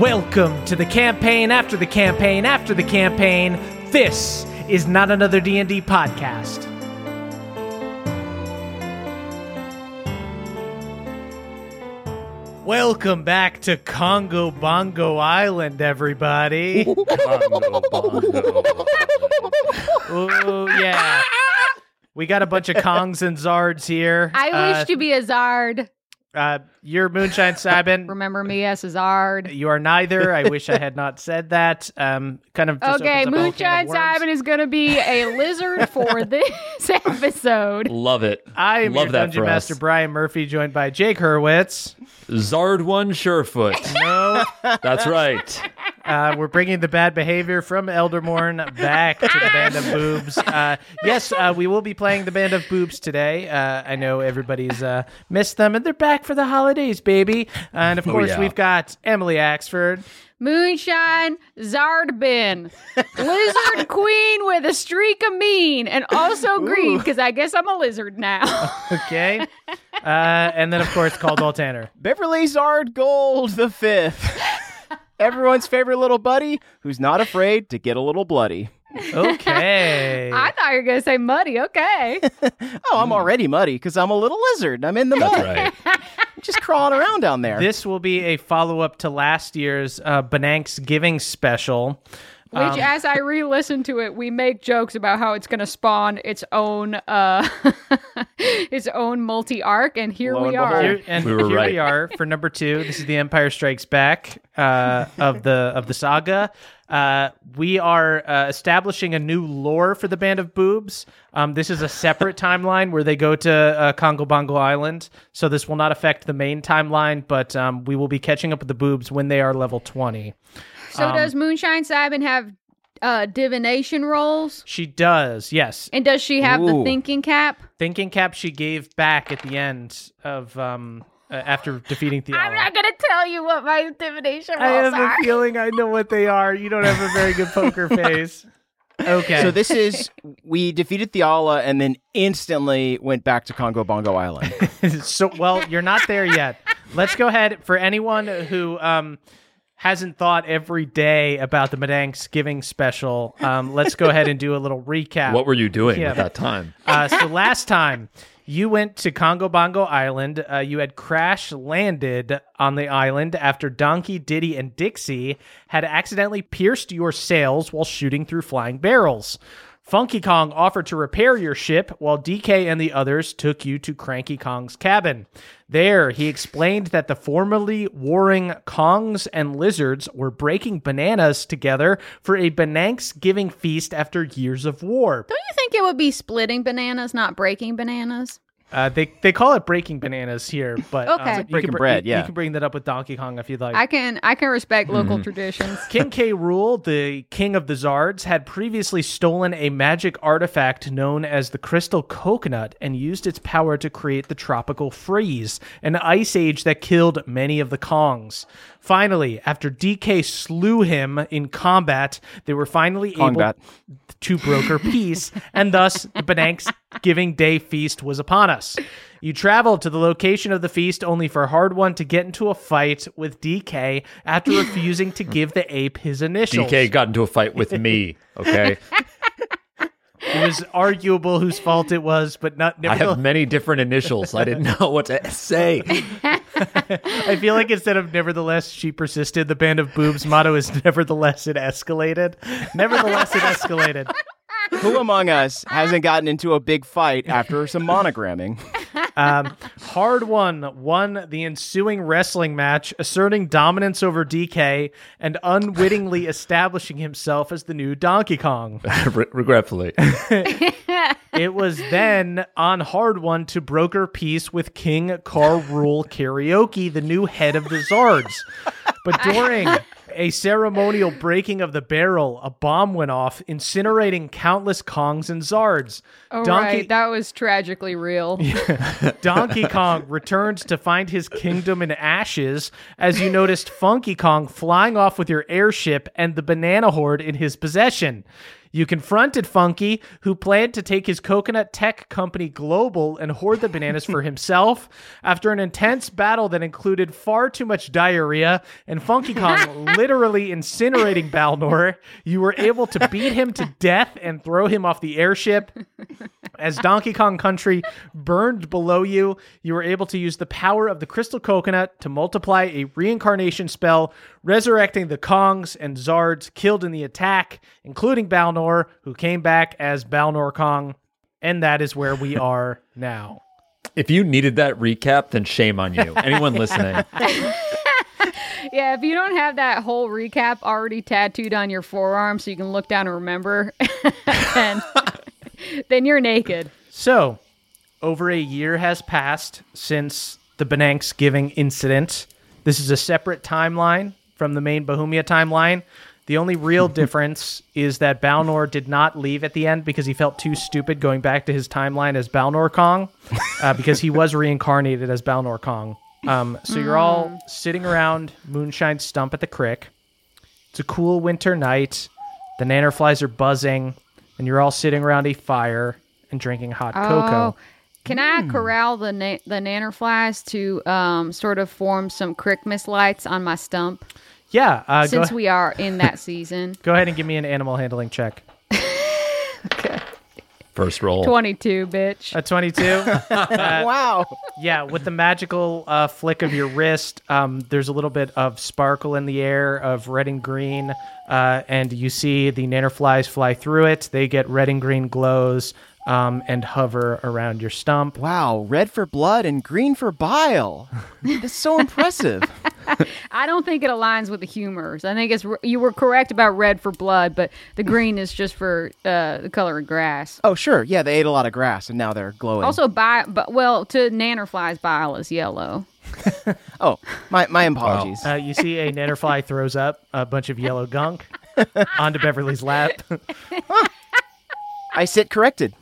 Welcome to the campaign after the campaign after the campaign. This is not another D&D podcast. Welcome back to Kongo Bongo Island, everybody. oh yeah. We got a bunch of Kongs and Zards here. I Uh, wish to be a Zard. Uh, you're Moonshine Cybin. Remember me as a Zard. You are neither. I wish I had not said that. Um, kind of. Just Okay, opens up a whole can Moonshine of worms. Simon is going to be a lizard for this episode. Love it. I am Love your that Dungeon for Master us. Brian Murphy, joined by Jake Hurwitz. Zard one Surefoot. No, That's right. Uh, we're bringing the bad behavior from Eldermourne back to the Band of Boobs. Uh, yes, uh, we will be playing the Band of Boobs today. Uh, I know everybody's uh, missed them, and they're back for the holidays, baby. And of course, yeah. we've got Emily Axford. Moonshine Zardbin. Lizard queen with a streak of mean and also green because I guess I'm a lizard now. Okay, uh, and then of course Caldwell Tanner. Beverly Zard Gold the Fifth. Everyone's favorite little buddy who's not afraid to get a little bloody. Okay. I thought you were going to say muddy. Okay. Oh, I'm already muddy because I'm a little lizard. I'm in the That's mud. right. Just crawling around down there. This will be a follow up to last year's uh, Benanks Giving special. Which, Um, as I re-listen to it, we make jokes about how it's going to spawn its own, uh, its own multi-arc, and here we and are. Here, and We here right. we are for number two. This is the Empire Strikes Back uh, of the of the saga. Uh, we are uh, establishing a new lore for the Band of Boobs. Um, this is a separate timeline where they go to uh, Kongo Bongo Island, so this will not affect the main timeline. But um, we will be catching up with the boobs when they are level twenty. So Um, does Moonshine Cybin have uh, divination rolls? She does, yes. And does she have the thinking cap? Thinking cap she gave back at the end of um uh, after defeating the. I'm not gonna tell you what my divination I have are. a feeling I know what they are. You don't have a very good poker face. Okay. So this is we defeated Theala and then instantly went back to Kongo Bongo Island. so well, you're not there yet. Let's go ahead for anyone who um hasn't thought every day about the Madanks Giving special. Um, let's go ahead and do a little recap. What were you doing Yeah. at that time? Uh, so last time you went to Kongo Bongo Island, uh, you had crash landed on the island after Donkey, Diddy, and Dixie had accidentally pierced your sails while shooting through flying barrels. Funky Kong offered to repair your ship while DK and the others took you to Cranky Kong's cabin. There, he explained that the formerly warring Kongs and lizards were breaking bananas together for a Bananks giving feast after years of war. Don't you think it would be splitting bananas, not breaking bananas? Uh, they they call it breaking bananas here, but uh, Okay. It's like you breaking can br- bread, you- yeah. you can bring that up with Donkey Kong if you'd like. I can I can respect local traditions. King K. Rool, the king of the Zards, had previously stolen a magic artifact known as the Crystal Coconut and used its power to create the Tropical Freeze, an ice age that killed many of the Kongs. Finally, after DK slew him in combat, they were finally Combat. able to broker peace, and thus the Benanks Giving Day feast was upon us. You traveled to the location of the feast only for Hardwon to get into a fight with DK after refusing to give the ape his initials. DK got into a fight with me. Okay, It was arguable whose fault it was, but not. I have many different initials. I didn't know what to say. I feel like instead of nevertheless, she persisted. The band of boobs motto is nevertheless it escalated. Nevertheless, it escalated. Who among us hasn't gotten into a big fight after some monogramming? Um, Hardwon won the ensuing wrestling match, asserting dominance over DK and unwittingly establishing himself as the new Donkey Kong. Re- regretfully. It was then on Hardwon to broker peace with King Carl Rule Karaoke, the new head of the Zards. But during a ceremonial breaking of the barrel, a bomb went off, incinerating countless Kongs and Zards. Oh Donkey, right, that was tragically real. Donkey Kong returns to find his kingdom in ashes as you noticed Funky Kong flying off with your airship and the banana horde in his possession. You confronted Funky, who planned to take his coconut tech company global and hoard the bananas for himself. After an intense battle that included far too much diarrhea and Funky Kong literally incinerating Balnor, you were able to beat him to death and throw him off the airship. As Donkey Kong Country burned below you, you were able to use the power of the crystal coconut to multiply a reincarnation spell, resurrecting the Kongs and Zards killed in the attack, including Balnor, who came back as Balnor Kong. And that is where we are now. If you needed that recap, then shame on you. Anyone listening? yeah, if you don't have that whole recap already tattooed on your forearm so you can look down and remember, then, then you're naked. So, over a year has passed since the Benanks giving incident. This is a separate timeline from the main Bahumia timeline. The only real difference is that Balnor did not leave at the end because he felt too stupid going back to his timeline as Balnor Kong, uh, because he was reincarnated as Balnor Kong. Um, so you're all sitting around Moonshine Stump at the crick. It's a cool winter night. The nannerflies are buzzing, and you're all sitting around a fire and drinking hot cocoa. Oh, can I corral the na- the nannerflies to um, sort of form some Christmas lights on my stump Yeah, uh, go, since we are in that season? go ahead and give me an animal handling check. okay. First roll. 22, bitch. A 22? wow. yeah, with the magical uh, flick of your wrist, um, there's a little bit of sparkle in the air of red and green, uh, and you see the nannerflies fly through it. They get red and green glows um, and hover around your stump. Wow. Red for blood and green for bile. That's so impressive. I don't think it aligns with the humors. I think it's you were correct about red for blood, but the green is just for uh, the color of grass. Oh, sure. Yeah, they ate a lot of grass and now they're glowing. Also, bi- but well, to nannerflies, bile is yellow. oh, my, my apologies. Uh, you see a nannerfly throws up a bunch of yellow gunk onto Beverly's lap. I sit corrected.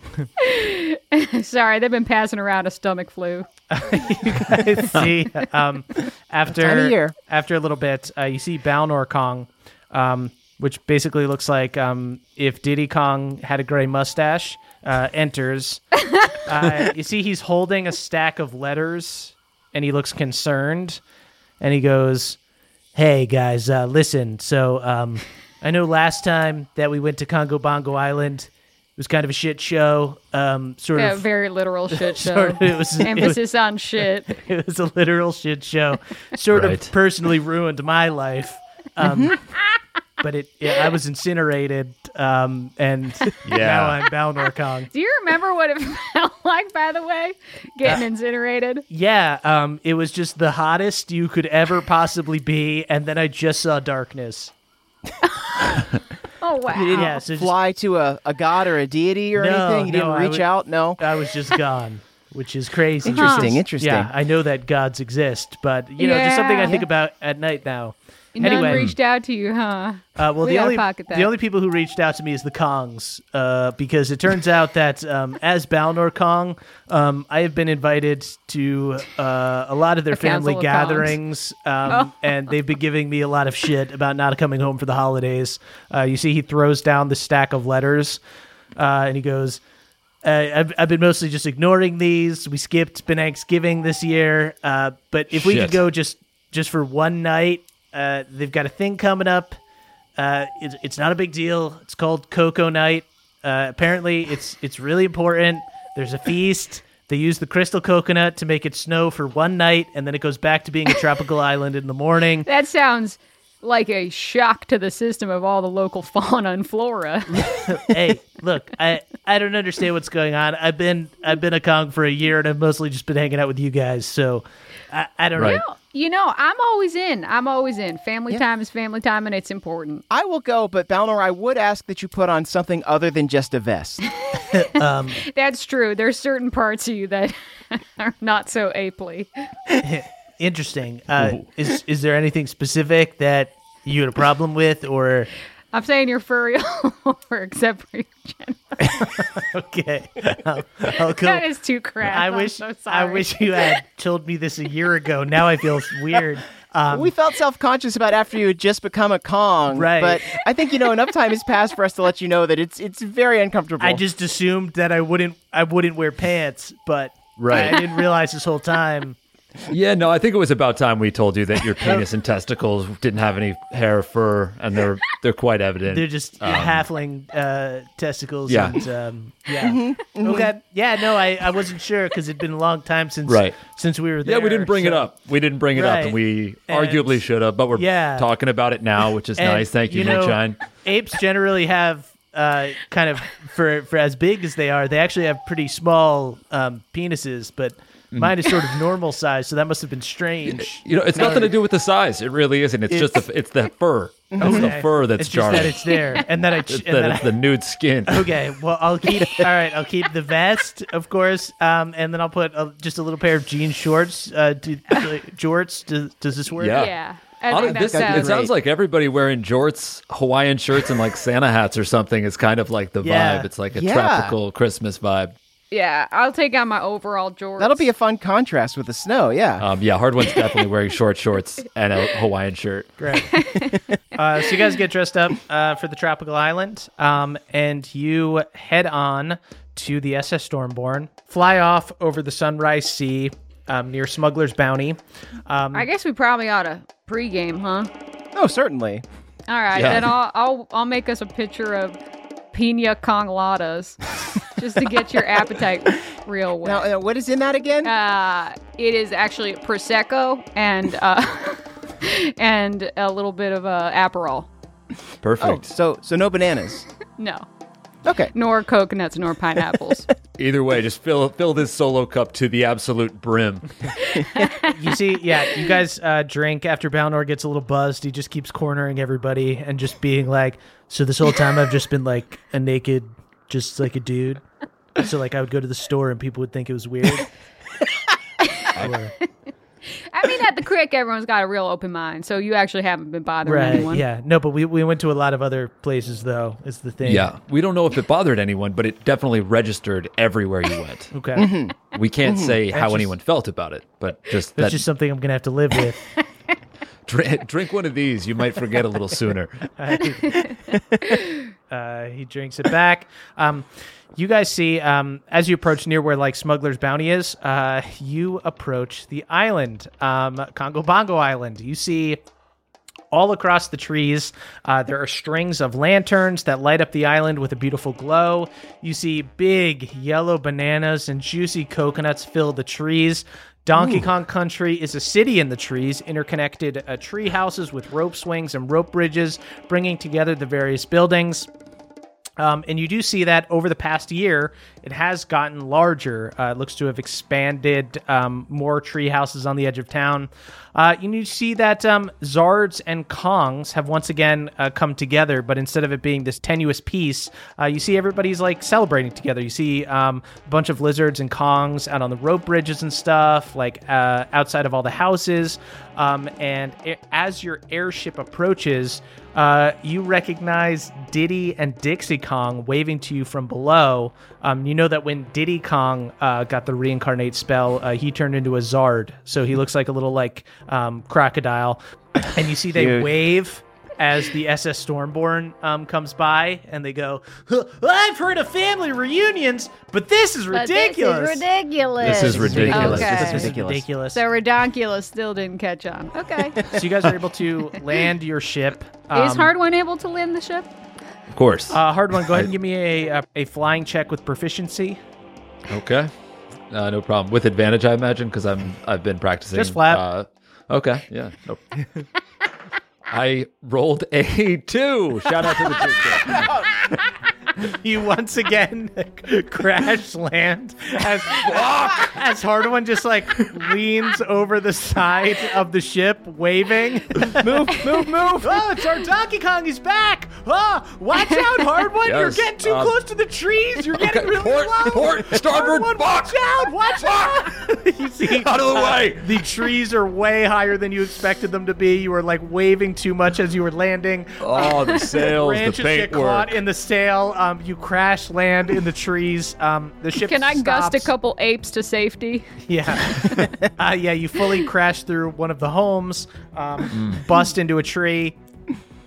Sorry, they've been passing around a stomach flu. you guys see um, after after a little bit, uh, you see Balnor Kong, um, which basically looks like um, if Diddy Kong had a gray mustache. Uh, enters. uh, you see he's holding a stack of letters, and he looks concerned. And he goes, "Hey guys, uh, listen. So um, I know last time that we went to Kongo Bongo Island." It was kind of a shit show. Um, sort Yeah, of very literal shit show. Sort of, it was- it was- Emphasis on shit. it was a literal shit show. Sort Right. of personally ruined my life. Um, but it, yeah, I was incinerated, um, and now I'm Balnor Kong. Do you remember what it felt like, by the way? Getting incinerated? Yeah, um, it was just the hottest you could ever possibly be, and then I just saw darkness. Oh, wow. Yeah, so just, Fly to a, a god or a deity or No, anything? You no, didn't I reach would- out? No. I was just gone. which is crazy. Interesting, because, interesting. Yeah, I know that gods exist, but you know, just something I Yeah. think about at night now. None anyway, reached out to you, huh? uh, well, We the only the only people who reached out to me is the Kongs, uh, because it turns out that um, as Balnor Kong, um, I have been invited to uh, a lot of their A family of gatherings, um, Oh. and they've been giving me a lot of shit about not coming home for the holidays. Uh, you see, he throws down the stack of letters, uh, and he goes. Uh, I've, I've been mostly just ignoring these. We skipped Thanksgiving this year, uh, but if we could go just just for one night, uh, they've got a thing coming up. Uh, it's, it's not a big deal. It's called Cocoa Night. Uh, apparently, it's it's really important. There's a feast. They use the crystal coconut to make it snow for one night, and then it goes back to being a tropical island in the morning. That sounds like a shock to the system of all the local fauna and flora. hey, look, I I don't understand what's going on. I've been I've been a Kong for a year, and I've mostly just been hanging out with you guys. So I, I don't Right. know. You know, I'm always in. I'm always in. Family time is family time, and it's important. I will go, but Balnor, I would ask that you put on something other than just a vest. That's true. There's certain parts of you that are not so apely. Interesting. Uh, is is there anything specific that you had a problem with, or I'm saying you're furry all over, except for your gender. okay? I'll, I'll go. That is too crap. I I'm wish so I wish you had told me this a year ago. Now I feel weird. Um, we felt self conscious about after you had just become a Kong. Right. But I think, you know, enough time has passed for us to let you know that it's it's very uncomfortable. I just assumed that I wouldn't I wouldn't wear pants, but Right. I didn't realize this whole time. Yeah, no, I think it was about time we told you that your penis and testicles didn't have any hair fur, and they're they're quite evident. They're just halfling uh, testicles. Yeah. And, um, yeah. Okay. Yeah. No, I, I wasn't sure because it'd been a long time since Right. since we were there. yeah, we didn't bring it up. We didn't bring it up, and we And- arguably should have. But we're Yeah. talking about it now, which is And, nice. Thank you, know, Moonshine. Apes generally have uh, kind of for for as big as they are, they actually have pretty small um, penises, but. Mine is sort of normal size, so that must have been strange. You know, it's nothing to do with the size. It really isn't. It's, just the, it's the fur. It's the fur that's it's just that it's there, and then I ch- It's and that then it's I- the nude skin. Okay, well, I'll keep. all right, I'll keep the vest, of course, um, and then I'll put a, just a little pair of jean shorts. Uh, do, jorts. Does, does this work? Yeah. Yeah. I Hon- think that this- sounds it sounds like everybody wearing jorts, Hawaiian shirts, and like Santa hats or something is kind of like the Yeah. vibe. It's like a Yeah. tropical Christmas vibe. Yeah, I'll take out my overall jorts. That'll be a fun contrast with the snow, yeah. Um, yeah, Hardwon's definitely wearing short shorts and a Hawaiian shirt. Great. uh, so you guys get dressed up uh, for the tropical island, um, and you head on to the SS Stormborn, fly off over the Sunrise Sea um, near Smuggler's Bounty. Um, I guess we probably ought to pregame, huh? oh, certainly. All right, Yeah. then I'll I'll I'll make us a picture of pina congeladas just to get your appetite real well. Now, wet. uh, what is in that again? Uh, it is actually prosecco and uh, and a little bit of uh, Aperol. oh, Perfect. so so no bananas. No, Okay. nor coconuts, nor pineapples. Either way, just fill fill this solo cup to the absolute brim. you see, yeah, you guys uh, drink after Balnor gets a little buzzed. He just keeps cornering everybody and just being like, "So this whole time I've just been like a naked, just like a dude." So like I would go to the store and people would think it was weird. Or- I mean, at the crick, everyone's got a real open mind, so you actually haven't been bothering right? anyone. Yeah. No, but we we went to a lot of other places though. Is the thing. Yeah, we don't know if it bothered anyone, but it definitely registered everywhere you went. Okay. Mm-hmm. We can't mm-hmm. say how just- anyone felt about it, but just That's that just something I'm gonna have to live with. drink, drink one of these, you might forget a little sooner. Uh, he drinks it back. Um, you guys see um, as you approach near where like Smuggler's Bounty is, uh, you approach the island, um, Kongo Bongo Island. You see all across the trees. Uh, there are strings of lanterns that light up the island with a beautiful glow. You see big yellow bananas and juicy coconuts fill the trees. Donkey Kong Country is a city in the trees, interconnected uh, tree houses with rope swings and rope bridges, bringing together the various buildings. Um, and you do see that over the past year, it has gotten larger. Uh, it looks to have expanded um, more tree houses on the edge of town. Uh, you see that um, Zards and Kongs have once again uh, come together, but instead of it being this tenuous piece, uh, you see everybody's like celebrating together. You see um, a bunch of lizards and Kongs out on the rope bridges and stuff, like uh, outside of all the houses. Um, and as your airship approaches, uh, you recognize Diddy and Dixie Kong waving to you from below. Um, you know that when Diddy Kong uh, got the reincarnate spell, uh, he turned into a Zard, so he looks like a little like um, crocodile. And you see they Cute. wave as the SS Stormborn um, comes by, and they go, "Huh, "I've heard of family reunions, but this is But ridiculous. This is ridiculous. This is ridiculous. Okay. This is Ridiculous. ridiculous." So redonkulous still didn't catch on. Okay. so you guys are able to land your ship. is Um, Hard One able to land the ship? Of course. Uh, Hardwon. Go ahead and give me a, a a flying check with proficiency. okay. Uh, no problem. With advantage, I imagine, because I'm I've been practicing. Just flat. Uh, okay. Yeah. Nope. I rolled a two. Shout out to the two. You once again crash land as as Hardwon just like leans over the side of the ship, waving. move, move, move. Oh, it's our Donkey Kong. He's back. Oh, watch out, Hardwon. You're getting too um, close to the trees. You're getting okay, really port, low. port, starboard, Hard one, watch out. Watch out. you see, Out of the way. The trees are way higher than you expected them to be. You were like waving too much as you were landing. Oh, the sails, the branches get paint work. caught in the sail. Um, you crash land in the trees. Um, the ship Can I gust a couple apes to safety? Yeah, uh, yeah. You fully crash through one of the homes, um, bust into a tree.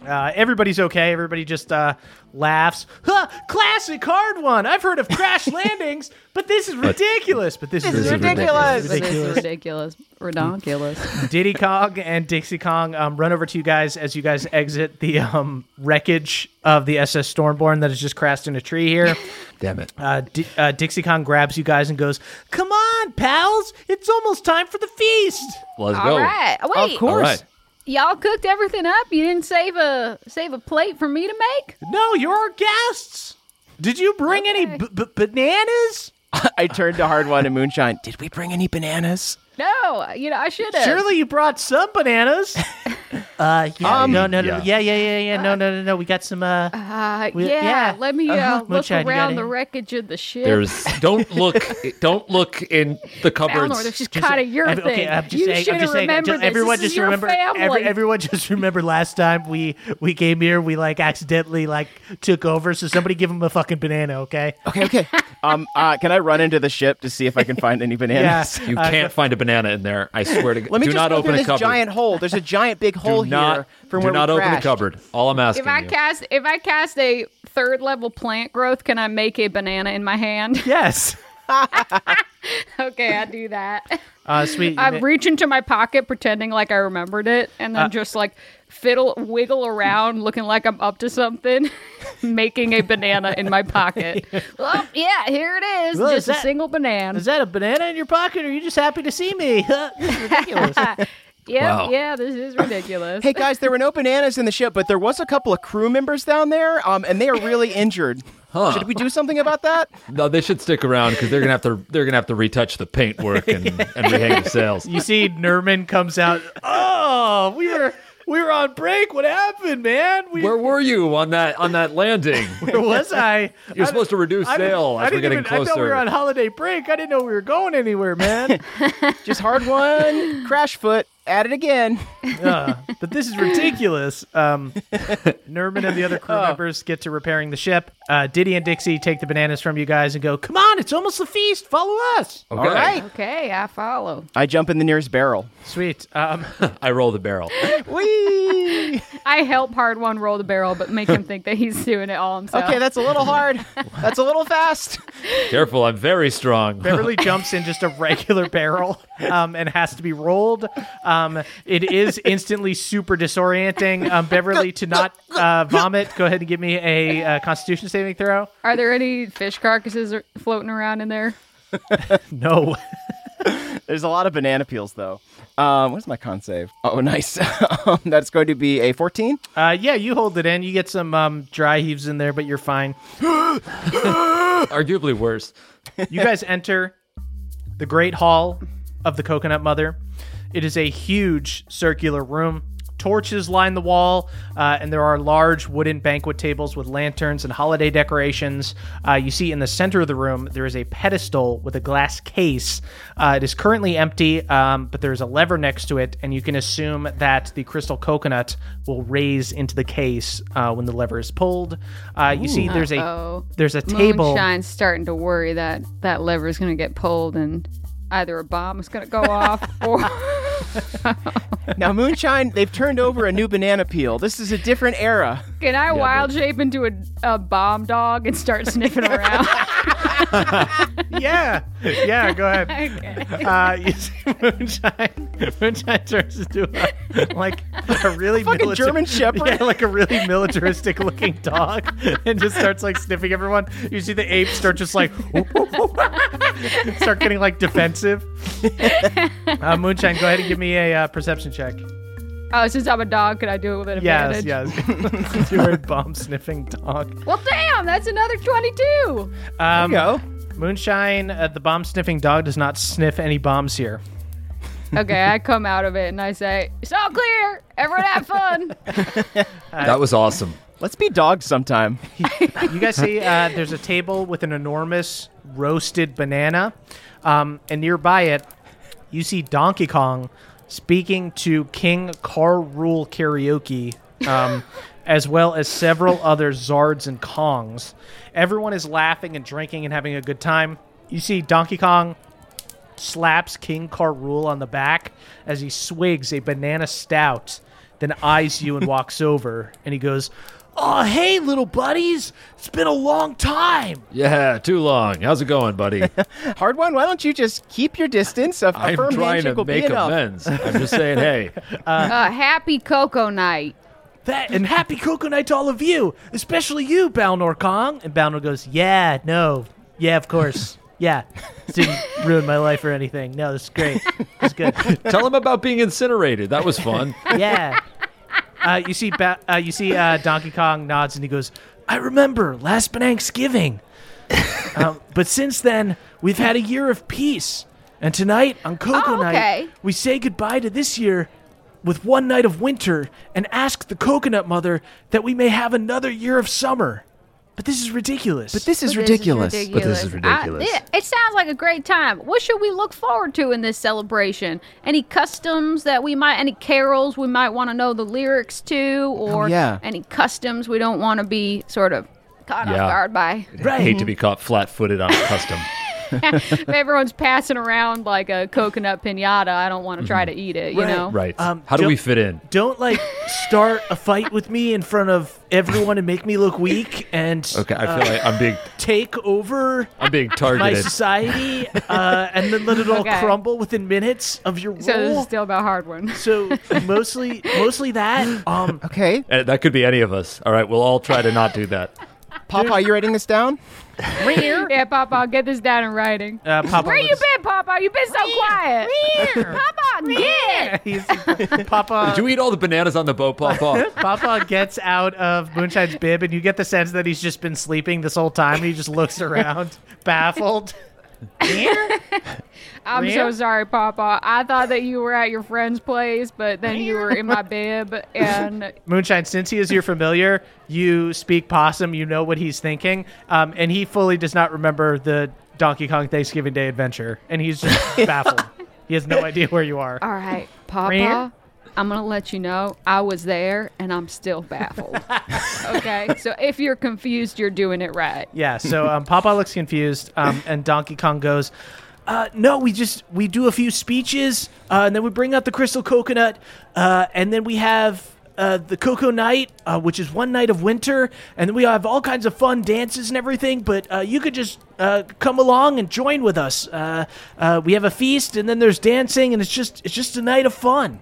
Uh, everybody's okay. Everybody just uh, laughs. Huh, classic Hardwon. I've heard of crash landings, but this is ridiculous. But this, This is is ridiculous. This is ridiculous. Redonkulous. Diddy Kong and Dixie Kong um, run over to you guys as you guys exit the um, wreckage of the SS Stormborn that has just crashed in a tree here. Damn it. Uh, D- uh, Dixie Kong grabs you guys and goes, "Come on, pals! It's almost time for the feast." Let's All go. right. Wait. Of course. All right. Y'all cooked everything up? You didn't save a save a plate for me to make? No, you're our guests. Did you bring any b- b- bananas? I turned to Hardwon and Moonshine. Did we bring any bananas? No, you know I should have. Surely you brought some bananas. uh, yeah, Um, no, no, no, yeah. yeah, yeah, yeah, yeah, no, no, no, no. We got some. Uh, Uh, We- yeah, yeah. let me uh, Uh-huh. look Moonshine, around the wreckage of the ship. There's don't look don't look in the Balnor, cupboards. this is kind of your Every- thing. okay, I'm just you saying. should I'm have just saying. remembered just- this. everyone this is just your remember. family. Every, everyone just remember last time we we came here. We like accidentally like took over. So somebody give him a fucking banana, okay? Okay, okay. um, uh, can I run into the ship to see if I can find any bananas? Yeah. you Uh, can't find a banana in there. I swear to God. Let me do just not go open through a this cupboard. giant hole. There's a giant big hole do not here from do where not we open crashed. a cupboard. All I'm asking if I you. cast if I cast a third level plant growth, can I make a banana in my hand? Yes. okay, I do that. Uh, sweet. I reach into my pocket pretending like I remembered it, and Uh, then just like fiddle, wiggle around, looking like I'm up to something, making a banana in my pocket. well, yeah, here it is, Well, is just a that- single banana. Is that a banana in your pocket, or are you just happy to see me? this is ridiculous. yeah, Wow. yeah, this is ridiculous. Hey guys, there were no bananas in the ship, but there was a couple of crew members down there, um, and they are really injured. Huh. Should we do something about that? No, they should stick around because they're gonna have to they're gonna have to retouch the paint work and, and rehang the sails. you see, Nerman comes out. Oh, we were we were on break. What happened, man? We, Where were you on that on that landing? where was I? You're supposed to reduce I sail I as we're didn't getting even- I thought we were on holiday break. I didn't know we were going anywhere, man. Just Hardwon, crash foot, at it again. Uh, but this is ridiculous. Um, Nerman and the other Oh. crew members get to repairing the ship. Uh, Diddy and Dixie take the bananas from you guys and go, "Come on, it's almost the feast. Follow us." Okay. All right. Okay, I follow. I jump in the nearest barrel. Sweet. Um, I roll the barrel. Whee! I help Hardwon roll the barrel, but make him think that he's doing it all himself. Okay, that's a little hard. That's a little fast. Careful, I'm very strong. Beverly jumps in just a regular barrel um, and has to be rolled. Um, it is instantly super disorienting. Um, Beverly, to not uh, vomit, go ahead and give me a uh, Constitution saving throw. Are there any fish carcasses floating around in there? No. There's a lot of banana peels, though. Um, what's my con save? Oh, nice. Um, That's going to be a 14. Uh, yeah, you hold it in. You get some um, dry heaves in there, but you're fine. Arguably worse. You guys enter the Great Hall of the Coconut Mother. It is a huge circular room. Torches line the wall, uh, and there are large wooden banquet tables with lanterns and holiday decorations. Uh, you see in the center of the room, there is a pedestal with a glass case. Uh, it is currently empty, um, but there's a lever next to it, and you can assume that the crystal coconut will raise into the case uh, when the lever is pulled. Uh, you see, there's a Oh, there's a table. Moonshine's starting to worry that that lever is going to get pulled and either a bomb is going to go off or Now, Moonshine, they've turned over a new banana peel. This is a different era. can I wild shape into a, a bomb dog and start sniffing around? yeah, yeah. Go ahead. okay. Uh, you see Moonshine. Moonshine turns into a, like a really Fucking milita- German Shepherd. Yeah, like a really militaristic looking dog, and just starts like sniffing everyone. You see the apes start just like start getting like defensive. Uh, Moonshine, go ahead and give me a uh, perception check. Oh, since I'm a dog, can I do it with an Yes, advantage? yes. yes. You're a bomb sniffing dog. Well, damn, that's another 22. Um, Go. Moonshine, uh, the bomb sniffing dog, does not sniff any bombs here. Okay, I come out of it and I say, it's all clear. Everyone have fun. That was awesome. Let's be dogs sometime. You guys see uh, there's a table with an enormous roasted banana, um, and nearby it, you see Donkey Kong speaking to King Car Rule Karaoke, um, as well as several other Zards and Kongs. Everyone is laughing and drinking and having a good time. You see Donkey Kong slaps King Car Rule on the back as he swigs a banana stout, then eyes you and walks over, and he goes, Oh, hey, little buddies. It's been a long time. Yeah, too long. How's it going, buddy? Hardwon. Why don't you just keep your distance? A, a I'm firm trying to make amends. I'm just saying, hey, Uh, happy Cocoa Night. That and happy Cocoa Night to all of you, especially you, Balnor Kong. And Balnor goes, Yeah, no, yeah, of course. Yeah, this didn't ruin my life or anything. No, this is great. It's good. tell him about being incinerated. That was fun. Yeah. Uh, you see, ba- uh, you see, uh, Donkey Kong nods and he goes, "I remember last Thanksgiving, um, but since then we've had a year of peace, and tonight on Cocoa Oh, okay. Night we say goodbye to this year." With one night of winter, and ask the coconut mother that we may have another year of summer. But this is ridiculous. But this is But ridiculous. But this is ridiculous. I- it, it sounds like a great time. What should we look forward to in this celebration? Any customs that we might, any carols we might want to know the lyrics to, oh, or yeah. any customs we don't want to be sort of caught Yeah. off guard by? I hate to be caught flat-footed on a custom. if everyone's passing around like a coconut pinata, I don't want to try to eat it, you Right. know? Right. Um, How do we fit in? don't like start a fight with me in front of everyone and make me look weak and Okay, I uh, feel like I'm being take over I'm being targeted. my targeted. society uh, and then let it all Okay. crumble within minutes of your So this rule. is still about Hardwon. So mostly, mostly that. Um, Okay, And that could be any of us. All right, we'll all try to not do that. Papa, you writing this down? yeah, Papa, get this down in writing. uh, Papa Where you been, Papa? You been so quiet. Papa, get. He's, Papa. Did you eat all the bananas on the boat, Papa? Papa gets out of Moonshine's bib, and you get the sense that he's just been sleeping this whole time. And he just looks around, baffled. I'm so sorry, Papa. I thought that you were at your friend's place, but then you were in my bib, and Moonshine, since he is your familiar, you speak possum, you know what he's thinking, um, and he fully does not remember the Donkey Kong Thanksgiving Day adventure, and he's just baffled. He has no idea where you are. all right, Papa. Real? I'm gonna let you know I was there, and I'm still baffled. okay, so if you're confused, you're doing it right. Yeah, so um, Papa looks confused, um, and Donkey Kong goes, uh, "No, we just we do a few speeches, uh, and then we bring out the crystal coconut, uh, and then we have." Uh, the Cocoa Night, uh, which is one night of winter, and then we have all kinds of fun dances and everything. But uh, you could just uh, come along and join with us. Uh, uh, we have a feast, and then there's dancing, and it's just it's just a night of fun.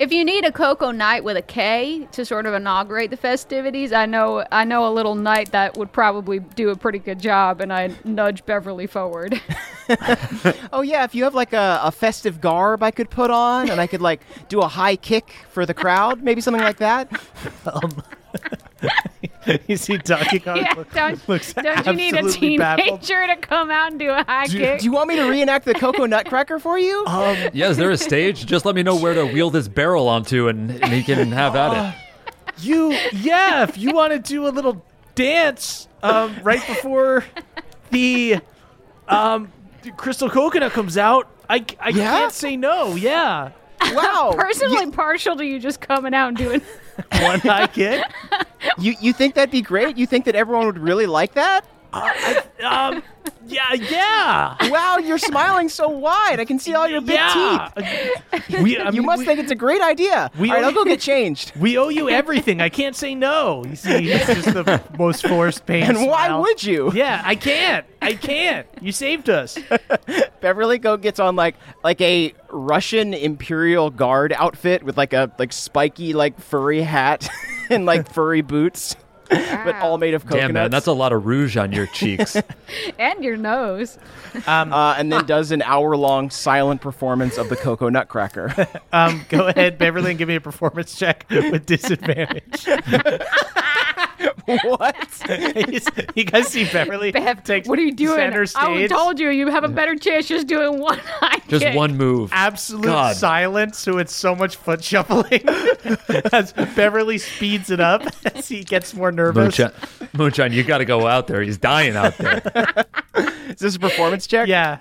If you need a cocoa night with a K to sort of inaugurate the festivities, I know I know a little night that would probably do a pretty good job, and I nudge Beverly forward. Oh yeah, if you have like a, a festive garb I could put on, and I could like do a high kick for the crowd, maybe something like that. Um, you see Donkey Kong yeah, look- don't, looks don't you need a absolutely baffled. teenager to come out and do a high Do, kick? do you want me to reenact the Cocoa Nutcracker for you? Yeah, is there a stage? Just let me know where to wheel this barrel onto, and, and he can have at it. You, yeah, if you want to do a little dance um, right before the um, Crystal Coconut comes out, I, I Yeah? can't say no. Yeah. wow. Personally partial to you just coming out and doing. One high kick. You you think that'd be great? You think that everyone would really like that? Um, yeah, yeah. Wow, you're smiling so wide. I can see all your big yeah. teeth. We, I You must we, think it's a great idea. we- all right, I'll go get changed. we owe you everything. I can't say no. You see, it's just the most forced pain. And why would you? Yeah, I can't. I can't. You saved us. Beverly go gets on like like a Russian Imperial Guard outfit with like a like spiky like furry hat and like furry boots, but all made of coconuts. Damn, man, that's a lot of rouge on your cheeks. and your nose. uh, and then does an hour long silent performance of the Cocoa Nutcracker. Um, go ahead, Beverly, and give me a performance check with disadvantage. what? you guys see Beverly Bev, takes what are you doing? center I stage. told you you have a better chance just doing one high Just kick. one move. Absolute God. silence, so it's so much foot shuffling as Beverly speeds it up as he gets more nervous. Moonshine, Moonshine, you got to go out there. He's dying out there. Is this a performance check? Yeah,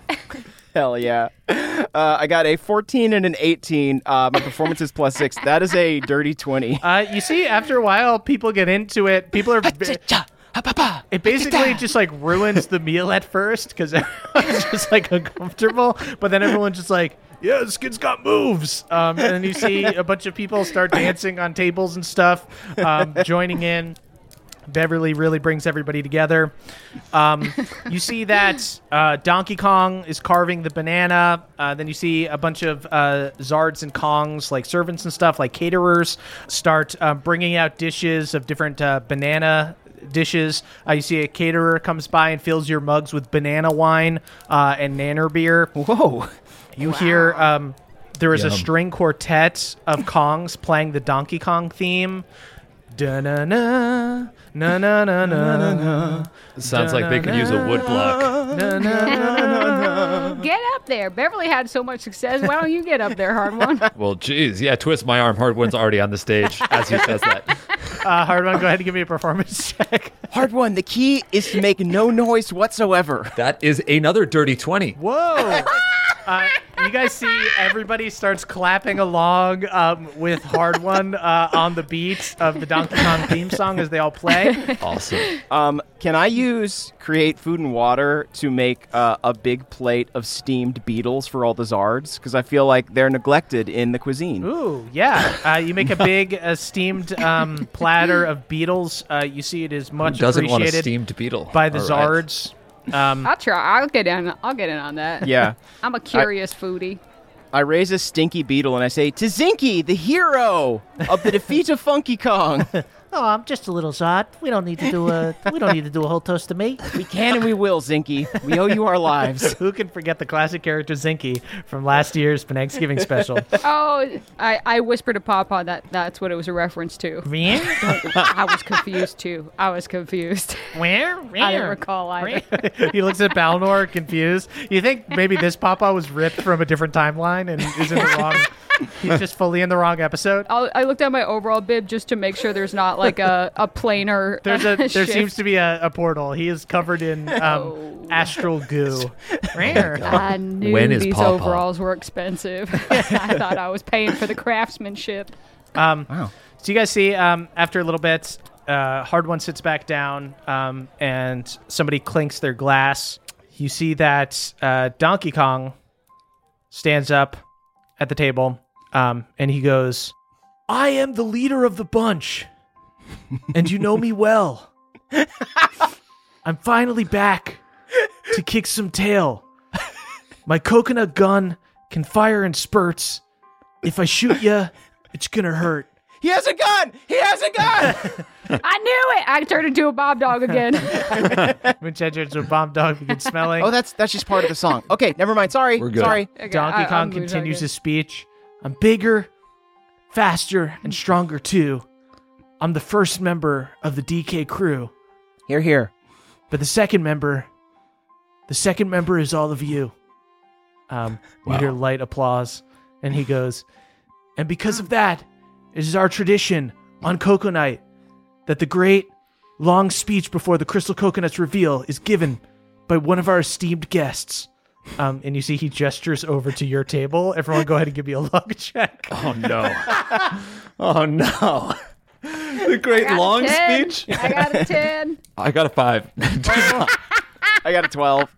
Hell yeah. Uh, I got a 14 and an 18. Uh, my performance is plus six. That is a dirty 20. uh, you see, after a while, people get into it. People are. It basically just like ruins the meal at first because everyone's just like uncomfortable, but then everyone's just like, "Yeah, this kid's got moves." Um, and then you see a bunch of people start dancing on tables and stuff, um, joining in. Beverly really brings everybody together. Um, you see that uh, Donkey Kong is carving the banana. Uh, then you see a bunch of uh, Zards and Kongs, like servants and stuff, like caterers, start uh, bringing out dishes of different uh, banana dishes. Uh, you see a caterer comes by and fills your mugs with banana wine uh, and nanner beer. Whoa. You hear um, there is a string quartet of Kongs playing the Donkey Kong theme. Da na na na na na na na Sounds like they could use a wood block. na na. Get up there. Beverly had so much success. Why don't you get up there, Hardwon? Well, geez, yeah, twist my arm. Hardwon's already on the stage as he says that. Uh, Hardwon. Go ahead and give me a performance check. Hardwon. The key is to make no noise whatsoever. That is another dirty 20. Whoa. Uh, you guys see everybody starts clapping along um, with Hardwon uh, on the beat of the Donkey Kong theme song as they all play. Awesome. Um, can I use create food and water to make uh, a big plate of steamed beetles for all the Zards? Because I feel like they're neglected in the cuisine. Ooh, yeah. Uh, you make a big uh, steamed um, platter of beetles. Uh, you see it is Who much doesn't want a appreciated steamed beetle? by the All right. Zards. Um, I'll try. I'll get in. I'll get in on that. Yeah. I'm a curious foodie. I raise a stinky beetle and I say, To Zinky, the hero of the defeat of Funky Kong. Oh, I'm just a little Zod. We don't need to do a we don't need to do a whole toast to me. We can and we will, Zinky. We owe you our lives. who can forget the classic character Zinky from last year's Thanksgiving special? Oh, I, I whispered to Papa that that's what it was a reference to. Where? I was confused too. I was confused. Where? I didn't recall either. he looks at Balnor confused. You think maybe this Papa was ripped from a different timeline and is in the wrong? He's just fully in the wrong episode. I'll, I looked at my overall bib just to make sure there's not like a, a planar. There's a there shift. seems to be a, a portal. He is covered in um, Oh. astral goo. Where? I knew When is these Pawpaw? overalls were expensive. I thought I was paying for the craftsmanship. Um, Wow. So you guys see, um, after a little bit, uh, Hardwon sits back down, um, and somebody clinks their glass. You see that uh, Donkey Kong stands up at the table, um, and he goes, "I am the leader of the bunch, and you know me well. I'm finally back to kick some tail. My coconut gun can fire in spurts. If I shoot you." It's gonna hurt. He has a gun. He has a gun. I knew it. I turned into a Bob dog again. Moonshine turns to a bomb dog begins smelling. oh, that's that's just part of the song. Okay, never mind. Sorry. We're good. Sorry. Okay, Donkey I- Kong I'm continues his speech. I'm bigger, faster, and stronger too. I'm the first member of the DK crew, Here, here. but the second member, the second member is all of you. Um, you hear light applause, and he goes, and because of that, it is our tradition on Cocoa Night that the great long speech before the crystal coconuts reveal is given by one of our esteemed guests. Um, and you see he gestures over to your table. Everyone, go ahead and give me a luck check. Oh no. oh no. The great I got a long speech. I got a 10. I got a five. I got a twelve.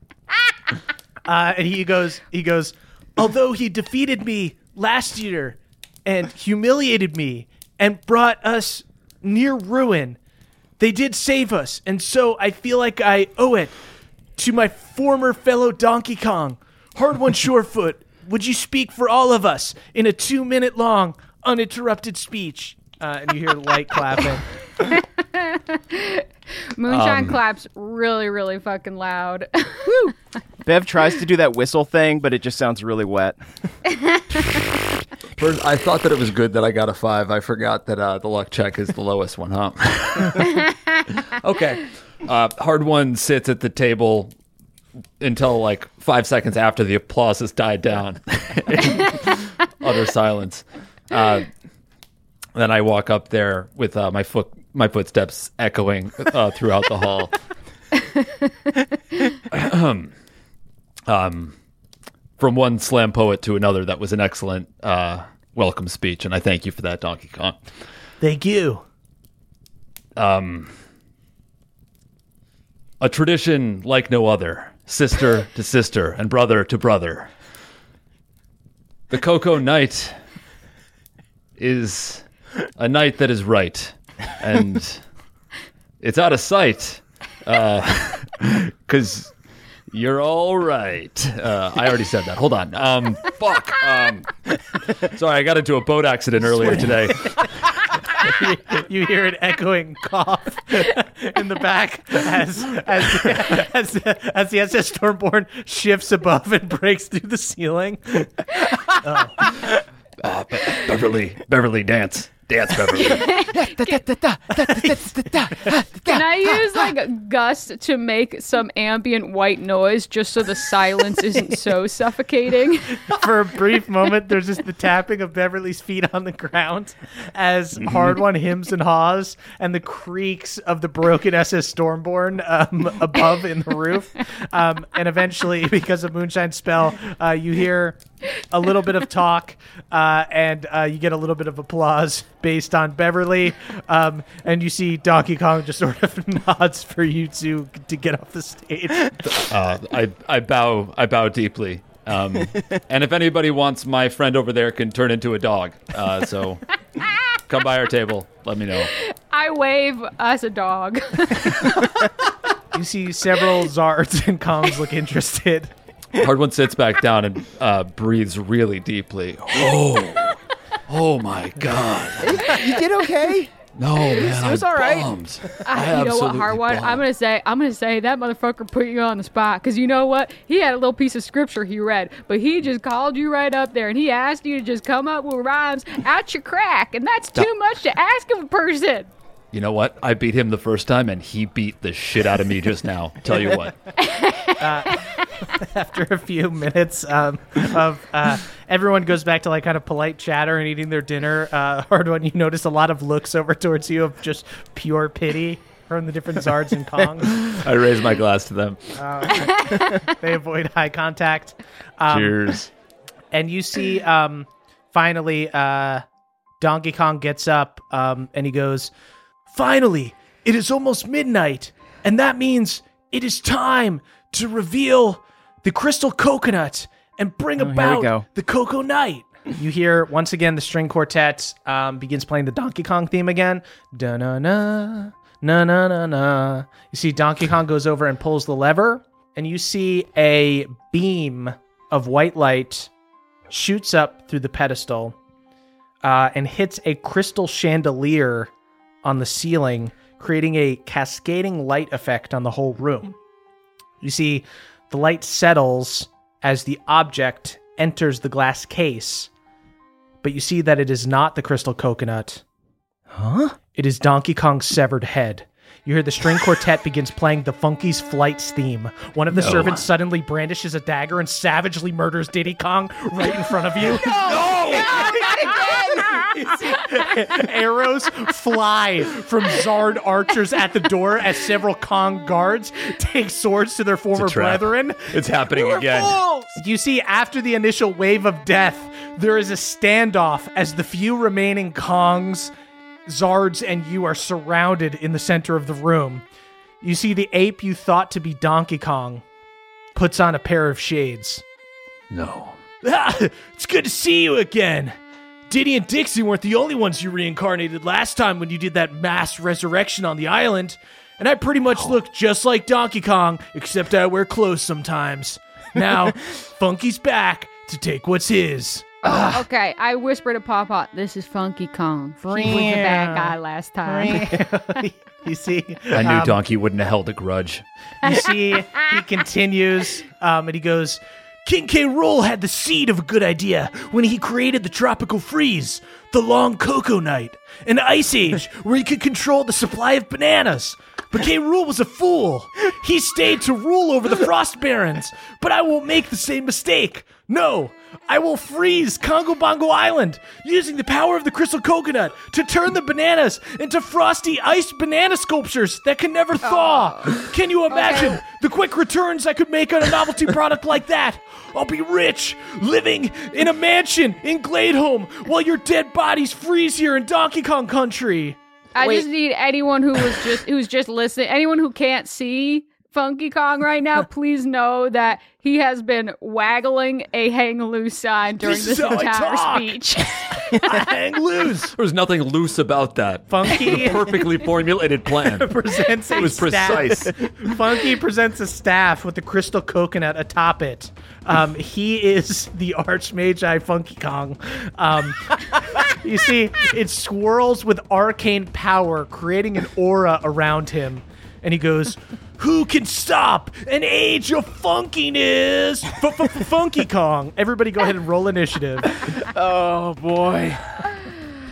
Uh, and he goes, he goes, although he defeated me last year and humiliated me and brought us near ruin, they did save us, and so I feel like I owe it to my former fellow Donkey Kong, Hardwon Surefoot. Would you speak for all of us in a two-minute long, uninterrupted speech? Uh, and you hear light clapping. Moonshine claps really, really fucking loud. Bev tries to do that whistle thing, but it just sounds really wet. First, I thought that it was good that I got a five. I forgot that uh, the luck check is the lowest one, huh? okay. Uh, Hardwon sits at the table until like five seconds after the applause has died down. Utter silence. Uh, then I walk up there with uh, my foot, my footsteps echoing uh, throughout the hall. um, from one slam poet to another, that was an excellent uh, welcome speech, and I thank you for that, Donkey Kong. Thank you. Um, a tradition like no other, sister to sister and brother to brother. The Coco-Night is a night that is right, and it's out of sight, because you're all right. Uh, I already said that. Hold on. Um, fuck. Um, sorry, I got into a boat accident earlier today. you hear an echoing cough in the back as as as, as the SS Stormborn shifts above and breaks through the ceiling. Uh, Be- Beverly, Beverly, dance, dance, Beverly. Can I use like a gust to make some ambient white noise just so the silence isn't so suffocating? For a brief moment, there's just the tapping of Beverly's feet on the ground as Hardwon hymns and haws, and the creaks of the broken SS Stormborn um, above in the roof. Um, and eventually, because of Moonshine Spell, uh, you hear a little bit of talk, uh, and uh, you get a little bit of applause based on Beverly. Um, and you see Donkey Kong just sort of nods for you to to get off the stage. Uh, I, I bow, I bow deeply. Um, and if anybody wants, my friend over there can turn into a dog. Uh, so come by our table. Let me know. I wave as a dog. You see several Zards and Kongs look interested. Hardwon sits back down and uh, breathes really deeply. Oh, oh my God! You did okay. No man, it was I'm all right. bummed. Ah, you know what, absolutely Hardwon? I'm gonna say, I'm gonna say that motherfucker put you on the spot because you know what? He had a little piece of scripture he read, but he just called you right up there and he asked you to just come up with rhymes out your crack, and that's too much to ask of a person. You know what? I beat him the first time, and he beat the shit out of me just now. Tell you what. After a few minutes um, of uh, everyone goes back to like kind of polite chatter and eating their dinner, uh, Hardwon, you notice a lot of looks over towards you of just pure pity from the different Zards and Kongs. I raise my glass to them. they avoid eye contact. Um, Cheers. and you see um finally uh Donkey Kong gets up um and he goes, "Finally, it is almost midnight, and that means it is time to reveal the crystal coconut and bring Oh, about the Coco-Night." You hear once again the string quartet um, begins playing the Donkey Kong theme again. Da na na na na na na. You see Donkey Kong goes over and pulls the lever, and you see a beam of white light shoots up through the pedestal. uh, and hits a crystal chandelier on the ceiling, creating a cascading light effect on the whole room. You see, the light settles as the object enters the glass case, but you see that it is not the crystal coconut. Huh? It is Donkey Kong's severed head. You hear the string quartet begins playing the Funky's Flights theme. One of the servants suddenly brandishes a dagger and savagely murders Diddy Kong right in front of you. You see Arrows fly from Zard archers at the door as several Kong guards take swords to their former trap. brethren. It's happening again. You see, after the initial wave of death, there is a standoff as the few remaining Kongs, Zards, and you are surrounded in the center of the room. You see the ape you thought to be Donkey Kong puts on a pair of shades. No. Ah, it's good to see you again. Diddy and Dixie weren't the only ones you reincarnated last time when you did that mass resurrection on the island. And I pretty much look just like Donkey Kong, except I wear clothes sometimes. Now, Funky's back to take what's his. Okay, I whisper to Papa, "This is Funky Kong. He was the bad guy last time." you see, I knew um, Donkey wouldn't have held a grudge. You see, he continues, um, and he goes, King K. Rool had the seed of a good idea when he created the tropical freeze, the long cocoa night, an ice age where he could control the supply of bananas. But K. Rool was a fool. He stayed to rule over the Frost Barons. But I won't make the same mistake. No, I will freeze Kongo Bongo Island using the power of the crystal coconut to turn the bananas into frosty iced banana sculptures that can never oh. thaw. Can you imagine the quick returns I could make on a novelty product like that? I'll be rich, living in a mansion in Gladeholm while your dead bodies freeze here in Donkey Kong Country. I Wait. just need anyone who was just who's just listening, anyone who can't see Funky Kong right now, please know that he has been waggling a hang loose sign during This this, is how I entire speech. Hang loose. There was nothing loose about that. Funky Perfectly formulated plan. presents It was staff. precise. Funky presents a staff with the crystal coconut atop it. Um, he is the Archmagi Funky Kong. Um, you see, it swirls with arcane power, creating an aura around him. And he goes, Who can stop an age of funkiness? Funky Kong. Everybody go ahead and roll initiative. Oh boy.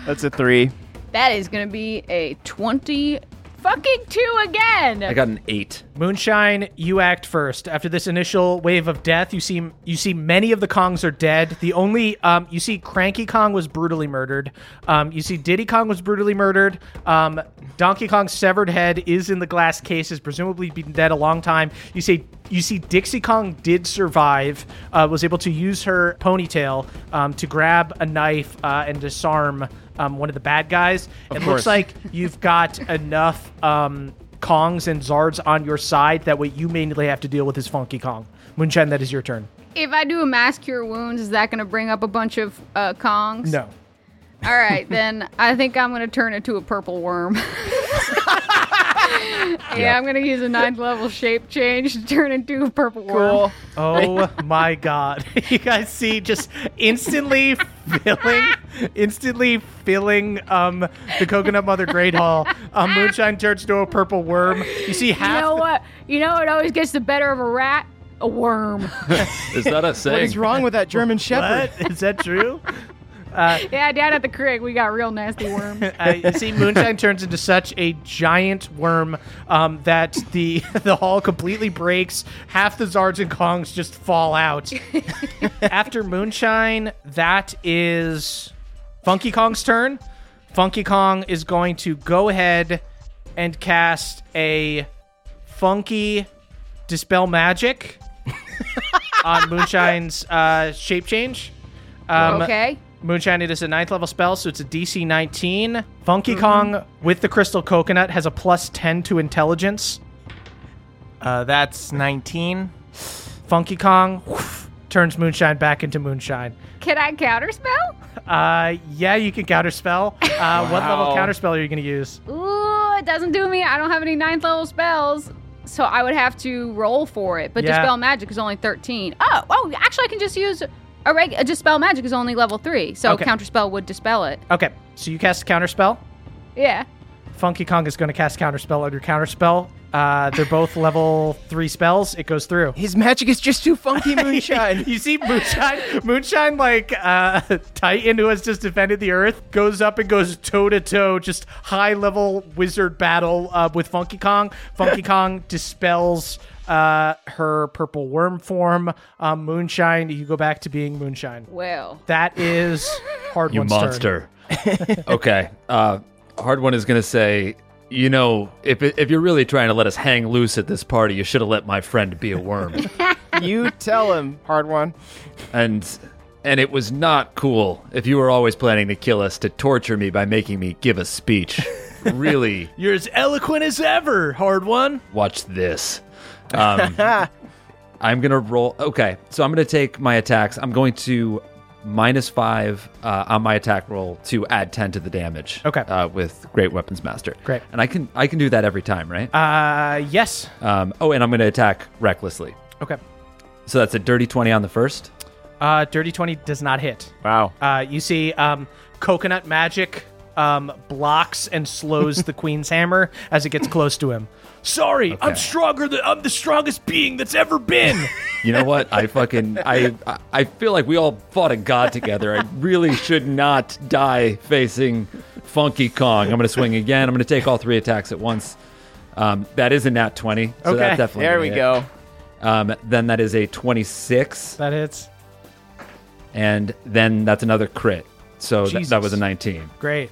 That's a three. that is gonna be a twenty fucking two again. I got an eight. Moonshine, you act first. After this initial wave of death, you see you see many of the Kongs are dead. The only um, you see Cranky Kong was brutally murdered. Um, you see Diddy Kong was brutally murdered. Um, Donkey Kong's severed head is in the glass case, has presumably been dead a long time. You see you see Dixie Kong did survive, uh, was able to use her ponytail um, to grab a knife uh, and disarm um, one of the bad guys. it looks like you've got enough um, Kongs and Zards on your side that what you mainly have to deal with is Funky Kong. Moonshine, that is your turn. if I do a mass cure wounds, is that gonna bring up a bunch of uh, Kongs? No. All right, then I think I'm gonna turn it into a purple worm. yeah, I'm gonna use a ninth level shape change to turn into a purple worm. Oh my god. You guys see just instantly filling instantly filling um the coconut mother great hall. Um Moonshine turns to a purple worm. You see half You know the- what? You know what always gets the better of a rat? A worm. Is that a saying? What is wrong with that German Shepherd? What? Is that true? Yeah, down at the creek, we got real nasty worms. Uh, you see, Moonshine turns into such a giant worm um, that the the hall completely breaks. Half the Zards and Kongs just fall out. After Moonshine, that is Funky Kong's turn. Funky Kong is going to go ahead and cast a funky dispel magic on Moonshine's uh, shape change. Um, okay. Moonshine, it is a ninth level spell, so it's a DC 19. Funky Kong with the crystal coconut has a plus 10 to intelligence. Uh, that's 19. Funky Kong whoof, turns Moonshine back into Moonshine. Can I counterspell? Uh, yeah, you can counterspell. Uh, What level counterspell are you going to use? Ooh, it doesn't do me. I don't have any ninth level spells. So I would have to roll for it. But Yeah. Dispel Magic is only 13. Oh, oh, actually, I can just use A reg- a dispel magic is only level three, so Okay. counterspell would dispel it. Okay, so you cast a counterspell. Yeah. Funky Kong is going to cast counterspell under counterspell. Uh, they're both level three spells. It goes through. His magic is just too funky, Moonshine. you see Moonshine, Moonshine, like uh, Titan who has just defended the Earth, goes up and goes toe to toe, just high level wizard battle uh, with Funky Kong. Funky Kong dispels uh, her purple worm form. Um, Moonshine, you go back to being Moonshine. Well. That is hard You one's turn. monster. okay. Uh, Hardwon is going to say, you know, if, if you're really trying to let us hang loose at this party, you should have let my friend be a worm. you tell him, Hardwon. and and it was not cool if you were always planning to kill us to torture me by making me give a speech. really, You're as eloquent as ever, Hardwon. watch this. Um, I'm gonna roll. Okay, so I'm gonna take my attacks. I'm going to minus five uh, on my attack roll to add ten to the damage. Okay. uh, with Great Weapons Master. Great. and I can I can do that every time, right? Uh, yes. um, oh, and I'm gonna attack recklessly. Okay. So that's a dirty twenty on the first. Uh, Dirty 20 does not hit. Wow. Uh, you see um, coconut magic um, blocks and slows the queen's hammer as it gets close to him. Sorry, I'm stronger than I'm the strongest being that's ever been. You know what? I fucking I I- I feel like we all fought a god together. I really should not die facing Funky Kong. I'm gonna swing again. I'm gonna take all three attacks at once. Um, that is a nat 20. So Okay. that definitely There we hit. go. Um, then that is a 26, that hits. and then that's another crit. So th- that was a 19. Great.